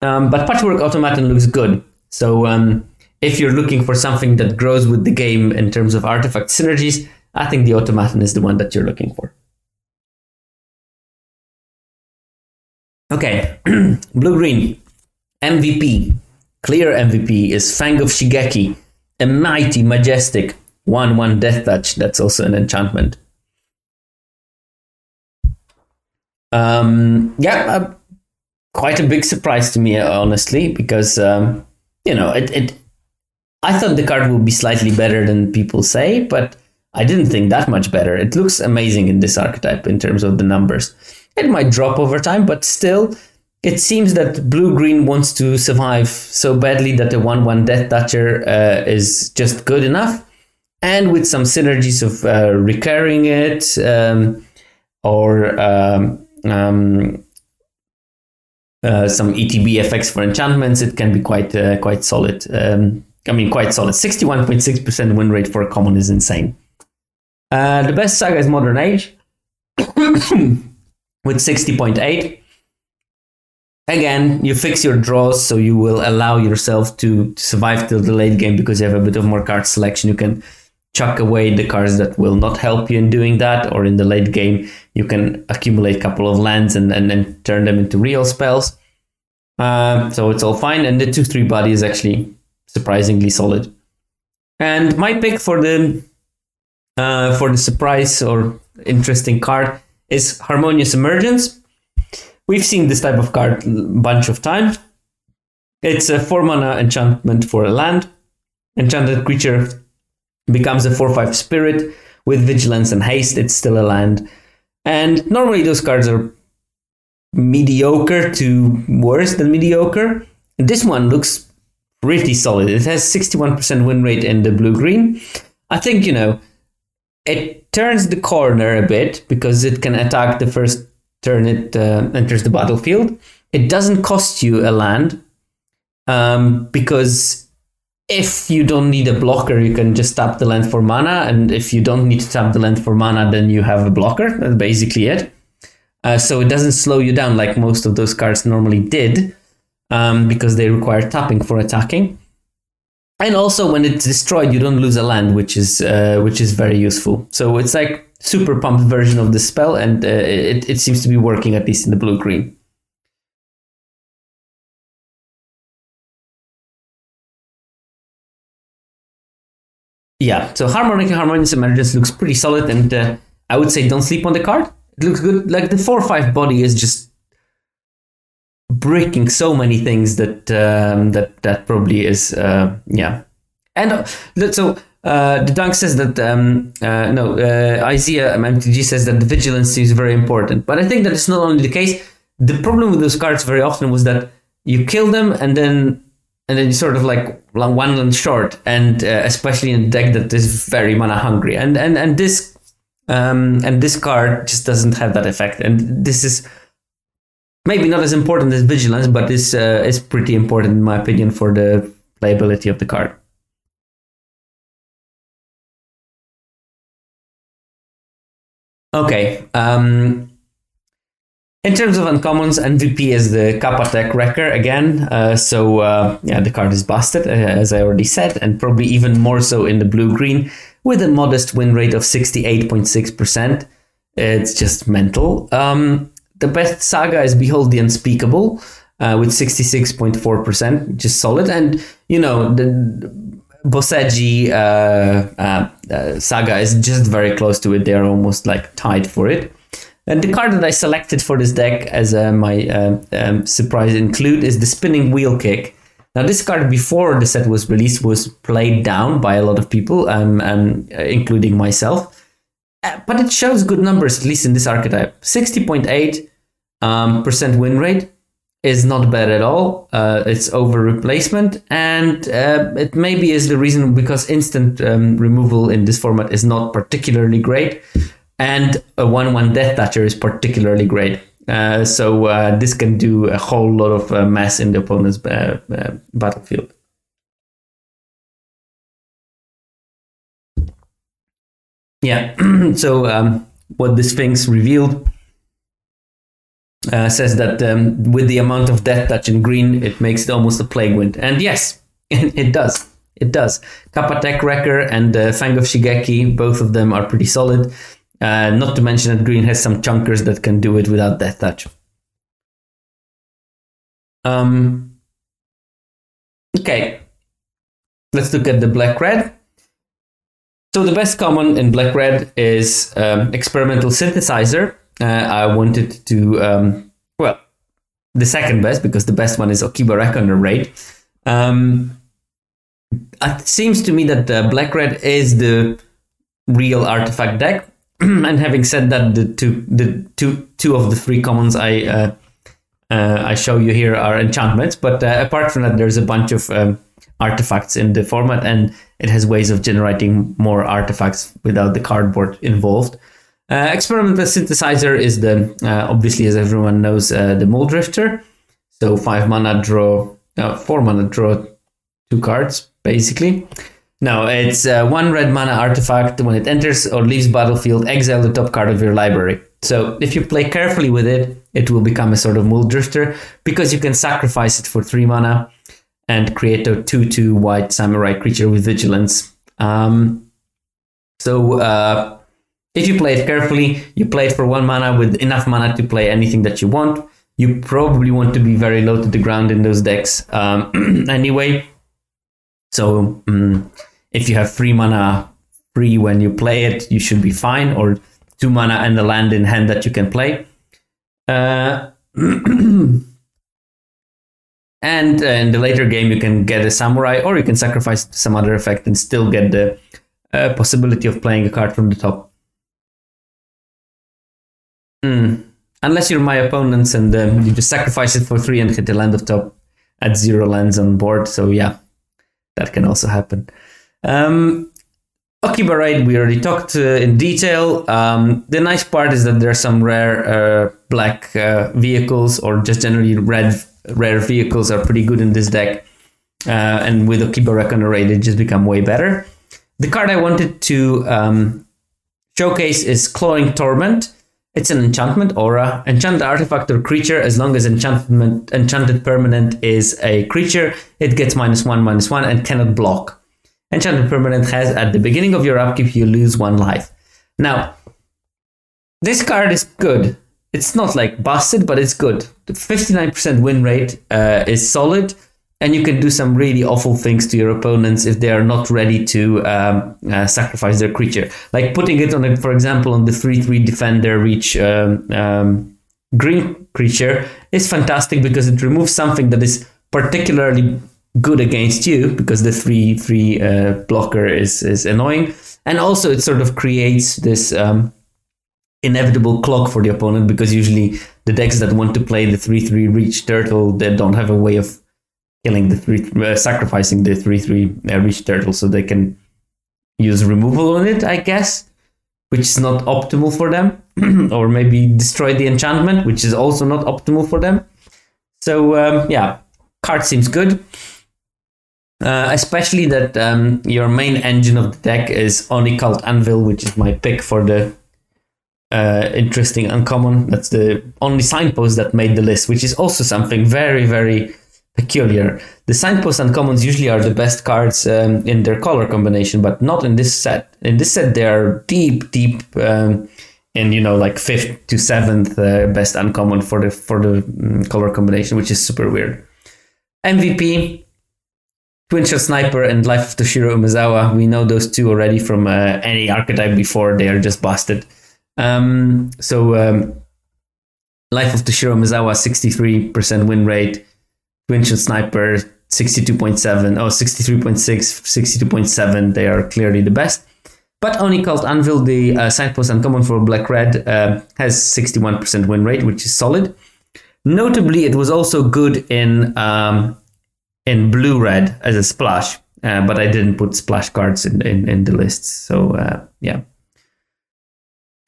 Um, but Patchwork Automaton looks good. So um, if you're looking for something that grows with the game in terms of artifact synergies, I think the Automaton is the one that you're looking for. Okay, blue green MVP. Clear MVP is Fang of Shigeki a mighty, majestic 1 1 Death Touch. That's also an enchantment. Um, yeah, uh, quite a big surprise to me, honestly, because, um, you know, it, it, I thought the card would be slightly better than people say, but I didn't think that much better. It looks amazing in this archetype in terms of the numbers. It might drop over time, but still, it seems that blue green wants to survive so badly that a 1 1 Death Toucher uh, is just good enough. And with some synergies of uh, recurring it um, or um, um, uh, some ETB effects for enchantments, it can be quite uh, quite solid. Um, I mean, quite solid. 61.6% win rate for a common is insane. Uh, the best saga is Modern Age with 60.8 again, you fix your draws so you will allow yourself to survive till the late game because you have a bit of more card selection. You can chuck away the cards that will not help you in doing that, or in the late game, you can accumulate a couple of lands and, and then turn them into real spells. Uh, so it's all fine, and the 2 3 body is actually surprisingly solid. And my pick for the uh, for the surprise or interesting card is Harmonious Emergence. We've seen this type of card a bunch of times. It's a 4 mana enchantment for a land. Enchanted creature becomes a 4 5 spirit with vigilance and haste. It's still a land. And normally those cards are mediocre to worse than mediocre. This one looks pretty solid. It has 61% win rate in the blue green. I think, you know, it turns the corner a bit because it can attack the first turn it uh, enters the battlefield. It doesn't cost you a land, um, because if you don't need a blocker, you can just tap the land for mana, and if you don't need to tap the land for mana, then you have a blocker. That's basically it. Uh, so it doesn't slow you down like most of those cards normally did, um, because they require tapping for attacking. And also, when it's destroyed, you don't lose a land, which is uh, which is very useful. So it's like super pumped version of the spell, and uh, it it seems to be working at least in the blue green. Yeah, so Harmonic and Harmonious Emergence looks pretty solid, and uh, I would say don't sleep on the card. It looks good. Like the 4 5 body is just breaking so many things that um, that that probably is, uh, yeah. And uh, so uh, the dunk says that, um, uh, no, uh, Isaiah MTG says that the vigilance is very important. But I think that it's not only the case. The problem with those cards very often was that you kill them and then and then you sort of like one land short, and uh, especially in a deck that is very mana hungry, and and and this um, and this card just doesn't have that effect, and this is maybe not as important as vigilance, but this uh, is pretty important in my opinion for the playability of the card. Okay. Um, in terms of uncommons, MVP is the Kappa Tech Wrecker again. Uh, so uh, yeah, the card is busted, uh, as I already said, and probably even more so in the blue green with a modest win rate of 68.6%. It's just mental. Um, the best saga is Behold the Unspeakable uh, with 66.4%, which is solid. And, you know, the Boseiju uh, uh, saga is just very close to it. They're almost like tied for it. And the card that I selected for this deck as uh, my uh, um, surprise include is the Spinning Wheel Kick. Now, this card before the set was released was played down by a lot of people, um, um, including myself. Uh, but it shows good numbers, at least in this archetype. 60.8 um, percent win rate is not bad at all. Uh, it's over replacement, and uh, it maybe is the reason because instant um, removal in this format is not particularly great and a 1-1 Death Toucher is particularly great. Uh, so uh, this can do a whole lot of uh, mess in the opponent's uh, battlefield. Yeah, so um, what the Sphinx revealed uh, says that um, with the amount of Death Touch in green, it makes it almost a Plague Wind. And yes, it does. It does. Kappa Tech Wrecker and Fang of Shigeki, both of them are pretty solid. Uh, not to mention that green has some chunkers that can do it without death touch. Um, okay, let's look at the black red. So the best common in black red is um, experimental synthesizer. Uh, I wanted to um, well the second best because the best one is Okiba Reckoner Raid. Um, it seems to me that uh, black red is the real artifact deck and having said that, the two the two two of the three commons I uh, uh, I show you here are enchantments, but uh, apart from that, there's a bunch of um, artifacts in the format, and it has ways of generating more artifacts without the cardboard involved. Uh, experimental synthesizer is the uh, obviously, as everyone knows, uh, the Mulldrifter. So five mana draw, four mana draw two cards basically. No, it's uh, one red mana artifact. When it enters or leaves battlefield, exile the top card of your library. So if you play carefully with it, it will become a sort of Mulldrifter because you can sacrifice it for three mana and create a 2 2 white samurai creature with vigilance. Um, so uh, if you play it carefully, you play it for one mana with enough mana to play anything that you want. You probably want to be very low to the ground in those decks um, anyway. So um, if you have three mana free when you play it, you should be fine, or two mana and a land in hand that you can play. Uh, and uh, in the later game, you can get a samurai, or you can sacrifice some other effect and still get the uh, possibility of playing a card from the top. Mm. Unless you're my opponents and um, you just sacrifice it for three and hit the land of top at zero lands on board. So yeah, that can also happen. Um, Okiba Raid, we already talked uh, in detail. Um, the nice part is that there are some rare uh, black uh, vehicles, or just generally red rare vehicles, are pretty good in this deck. uh, and with Okiba Reckoner Raid, it just become way better. The card I wanted to um, showcase is Clawing Torment. It's an enchantment aura. Enchanted artifact or creature, as long as enchantment enchanted permanent is a creature, it gets minus one, minus one, and cannot block. Enchanted permanent has at the beginning of your upkeep, you lose one life. Now, this card is good. It's not like busted, but it's good. The 59% win rate uh, is solid and you can do some really awful things to your opponents if they are not ready to um, uh, sacrifice their creature. Like putting it on, a, for example, on the three-three defender reach um, um, green creature is fantastic because it removes something that is particularly good against you because the three-three uh, blocker is is annoying, and also it sort of creates this um, inevitable clock for the opponent because usually the decks that want to play the three-three reach turtle they don't have a way of killing the three, uh, sacrificing the three three uh, reach turtle so they can use removal on it, I guess, which is not optimal for them, or maybe destroy the enchantment, which is also not optimal for them. So um, yeah, card seems good. Uh, especially that um, your main engine of the deck is Oni Cult Anvil, which is my pick for the uh, interesting uncommon. That's the only signpost that made the list, which is also something very, very peculiar. The signposts and commons usually are the best cards um, in their color combination, but not in this set. In this set, they are deep, deep um, in you know like fifth to seventh uh, best uncommon for the for the um, color combination, which is super weird. MVP, Twin Shot Sniper, and Life of Toshiro Umezawa. We know those two already from uh, any archetype before. They are just busted. Um, so. Um, Life of Toshiro Umezawa, 63% win rate. Twin Sniper 62.7, oh, 63.6, 62.7. They are clearly the best. But Oni Cult Anvil, the uh, signpost uncommon for Black Red, uh, has 61% win rate, which is solid. Notably, it was also good in um, in Blue Red as a splash, uh, but I didn't put splash cards in, in, in the lists. So, uh, yeah.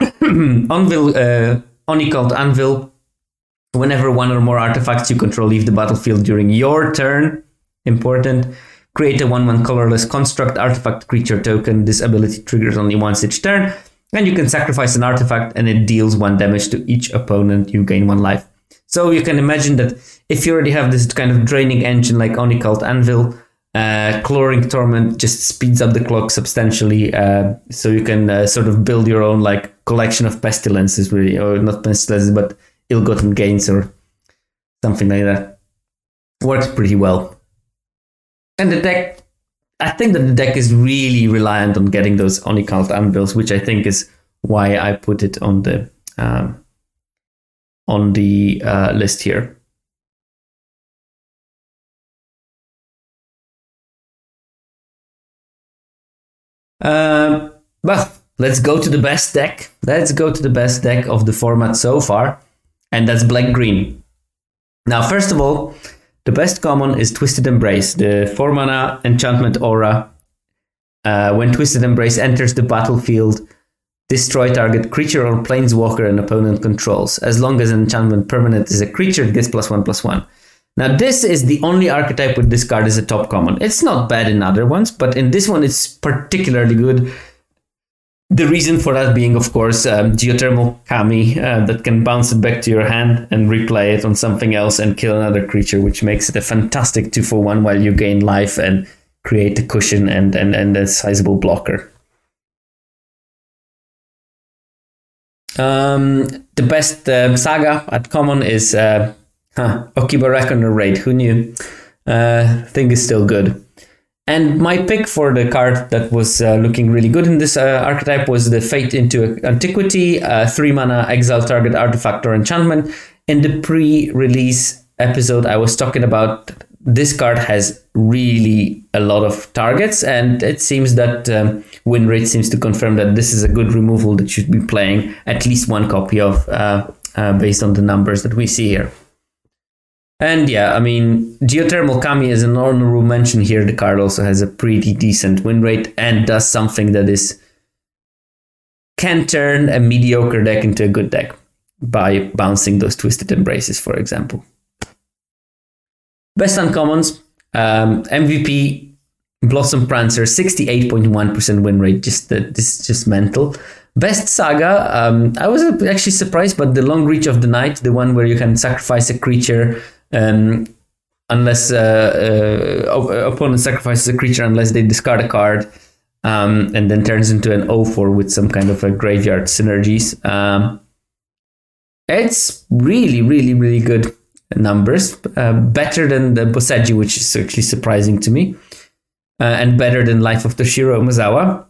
Anvil, uh, Oni Cult Anvil Whenever one or more artifacts you control leave the battlefield during your turn, important, create a 1 1 colorless construct artifact creature token. This ability triggers only once each turn, and you can sacrifice an artifact and it deals 1 damage to each opponent. You gain 1 life. So you can imagine that if you already have this kind of draining engine like Oni Cult Anvil, uh, Clawing Torment just speeds up the clock substantially, uh, so you can uh, sort of build your own like collection of pestilences, really, or not pestilences, but ill-gotten gains or something like that. Works pretty well. And the deck, I think that the deck is really reliant on getting those Oni Cult Anvils, which I think is why I put it on the um, on the uh, list here. Um, well, let's go to the best deck. Let's go to the best deck of the format so far and that's black green. Now, first of all, the best common is Twisted Embrace, the 4 mana enchantment aura. Uh, when Twisted Embrace enters the battlefield, destroy target creature or planeswalker an opponent controls. As long as an enchantment permanent is a creature, it gets plus one plus one. Now, this is the only archetype with this card as a top common. It's not bad in other ones, but in this one, it's particularly good the reason for that being, of course, um, geothermal kami uh, that can bounce it back to your hand and replay it on something else and kill another creature, which makes it a fantastic two for one while you gain life and create a cushion and, and, and a sizable blocker. Um, the best uh, saga at common is uh, huh, Okiba Reckoner Raid. Who knew? Uh, think is still good. And my pick for the card that was uh, looking really good in this uh, archetype was the Fade into Antiquity, uh, three mana exile target artifact or enchantment. In the pre-release episode, I was talking about this card has really a lot of targets, and it seems that um, win rate seems to confirm that this is a good removal that should be playing at least one copy of, uh, uh, based on the numbers that we see here. And yeah, I mean, Geothermal Kami is an honorable mention here. The card also has a pretty decent win rate and does something that is can turn a mediocre deck into a good deck by bouncing those Twisted Embraces, for example. Best uncommons. Um, MVP Blossom Prancer, 68.1% win rate. Just uh, This is just mental. Best saga, um, I was actually surprised, but the long reach of the night, the one where you can sacrifice a creature um, unless uh, uh, opponent sacrifices a creature unless they discard a card, um, and then turns into an 0-4 with some kind of a graveyard synergies. Um, it's really, really, really good numbers, uh, better than the Boseiju, which is actually surprising to me, uh, and better than Life of Toshiro Umezawa.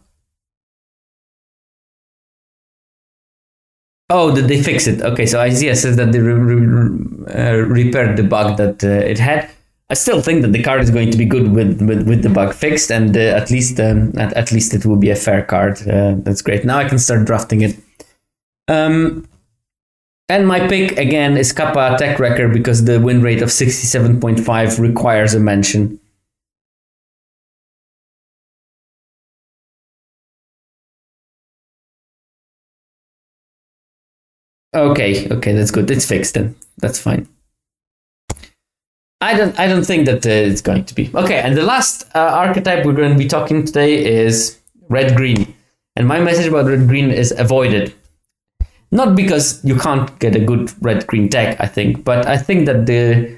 Oh, did they fix it? Okay, so Isaiah says that they re- re- uh, repaired the bug that uh, it had. I still think that the card is going to be good with, with, with the bug fixed, and uh, at least um, at, at least it will be a fair card. Uh, that's great. Now I can start drafting it. Um, and my pick again is Kappa Tech Wrecker because the win rate of sixty seven point five requires a mention. Okay, okay, that's good. It's fixed then. That's fine. I don't. I don't think that uh, it's going to be okay. And the last uh, archetype we're going to be talking today is red green. And my message about red green is avoided. Not because you can't get a good red green deck, I think, but I think that the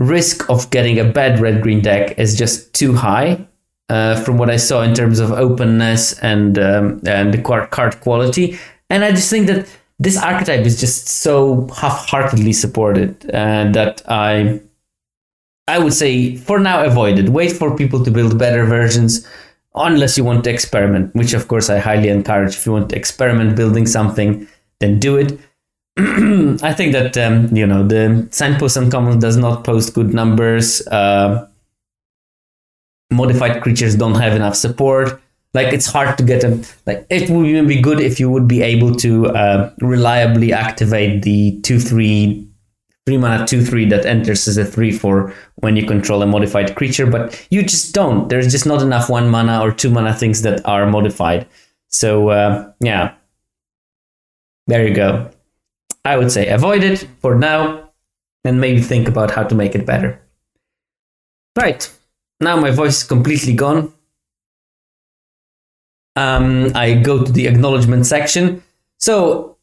risk of getting a bad red green deck is just too high. Uh, from what I saw in terms of openness and um, and the card card quality, and I just think that this archetype is just so half-heartedly supported uh, that I I would say for now avoid it. Wait for people to build better versions unless you want to experiment, which of course I highly encourage. If you want to experiment building something, then do it. I think that um, you know the signpost and uncommon does not post good numbers. Uh, modified creatures don't have enough support like it's hard to get them like it would even be good if you would be able to uh, reliably activate the 2 3 3 mana 2 3 that enters as a 3 4 when you control a modified creature but you just don't. There's just not enough 1 mana or 2 mana things that are modified. So uh, yeah. There you go. I would say avoid it for now and maybe think about how to make it better. Right. Now my voice is completely gone um, I go to the acknowledgement section. So,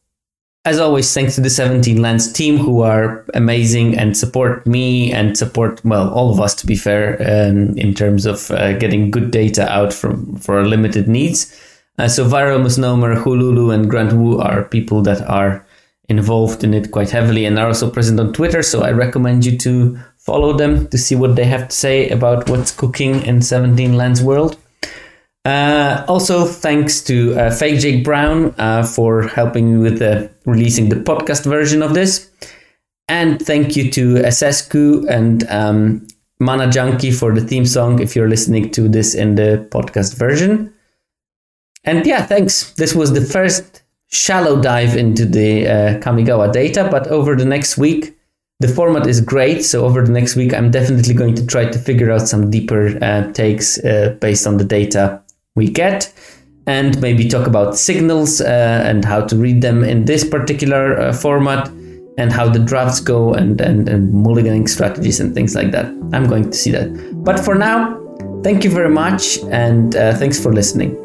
as always, thanks to the 17 Lands team who are amazing and support me and support, well, all of us to be fair, um, in terms of uh, getting good data out from for our limited needs. Uh, so, Viral Misnomer, Hululu, and Grant Wu are people that are involved in it quite heavily and are also present on Twitter. So, I recommend you to follow them to see what they have to say about what's cooking in 17 Lands world. Uh, also, thanks to uh, Fake Jake Brown uh, for helping me with releasing the podcast version of this. And thank you to essesq and um, Mana Junkie for the theme song if you're listening to this in the podcast version. And yeah, thanks. This was the first shallow dive into the uh, Kamigawa data, but over the next week, the format is great. So over the next week, I'm definitely going to try to figure out some deeper uh, takes uh, based on the data we get and maybe talk about signals uh, and how to read them in this particular uh, format and how the drafts go and, and, and mulliganing strategies and things like that. I'm going to see that. But for now, thank you very much and uh, thanks for listening.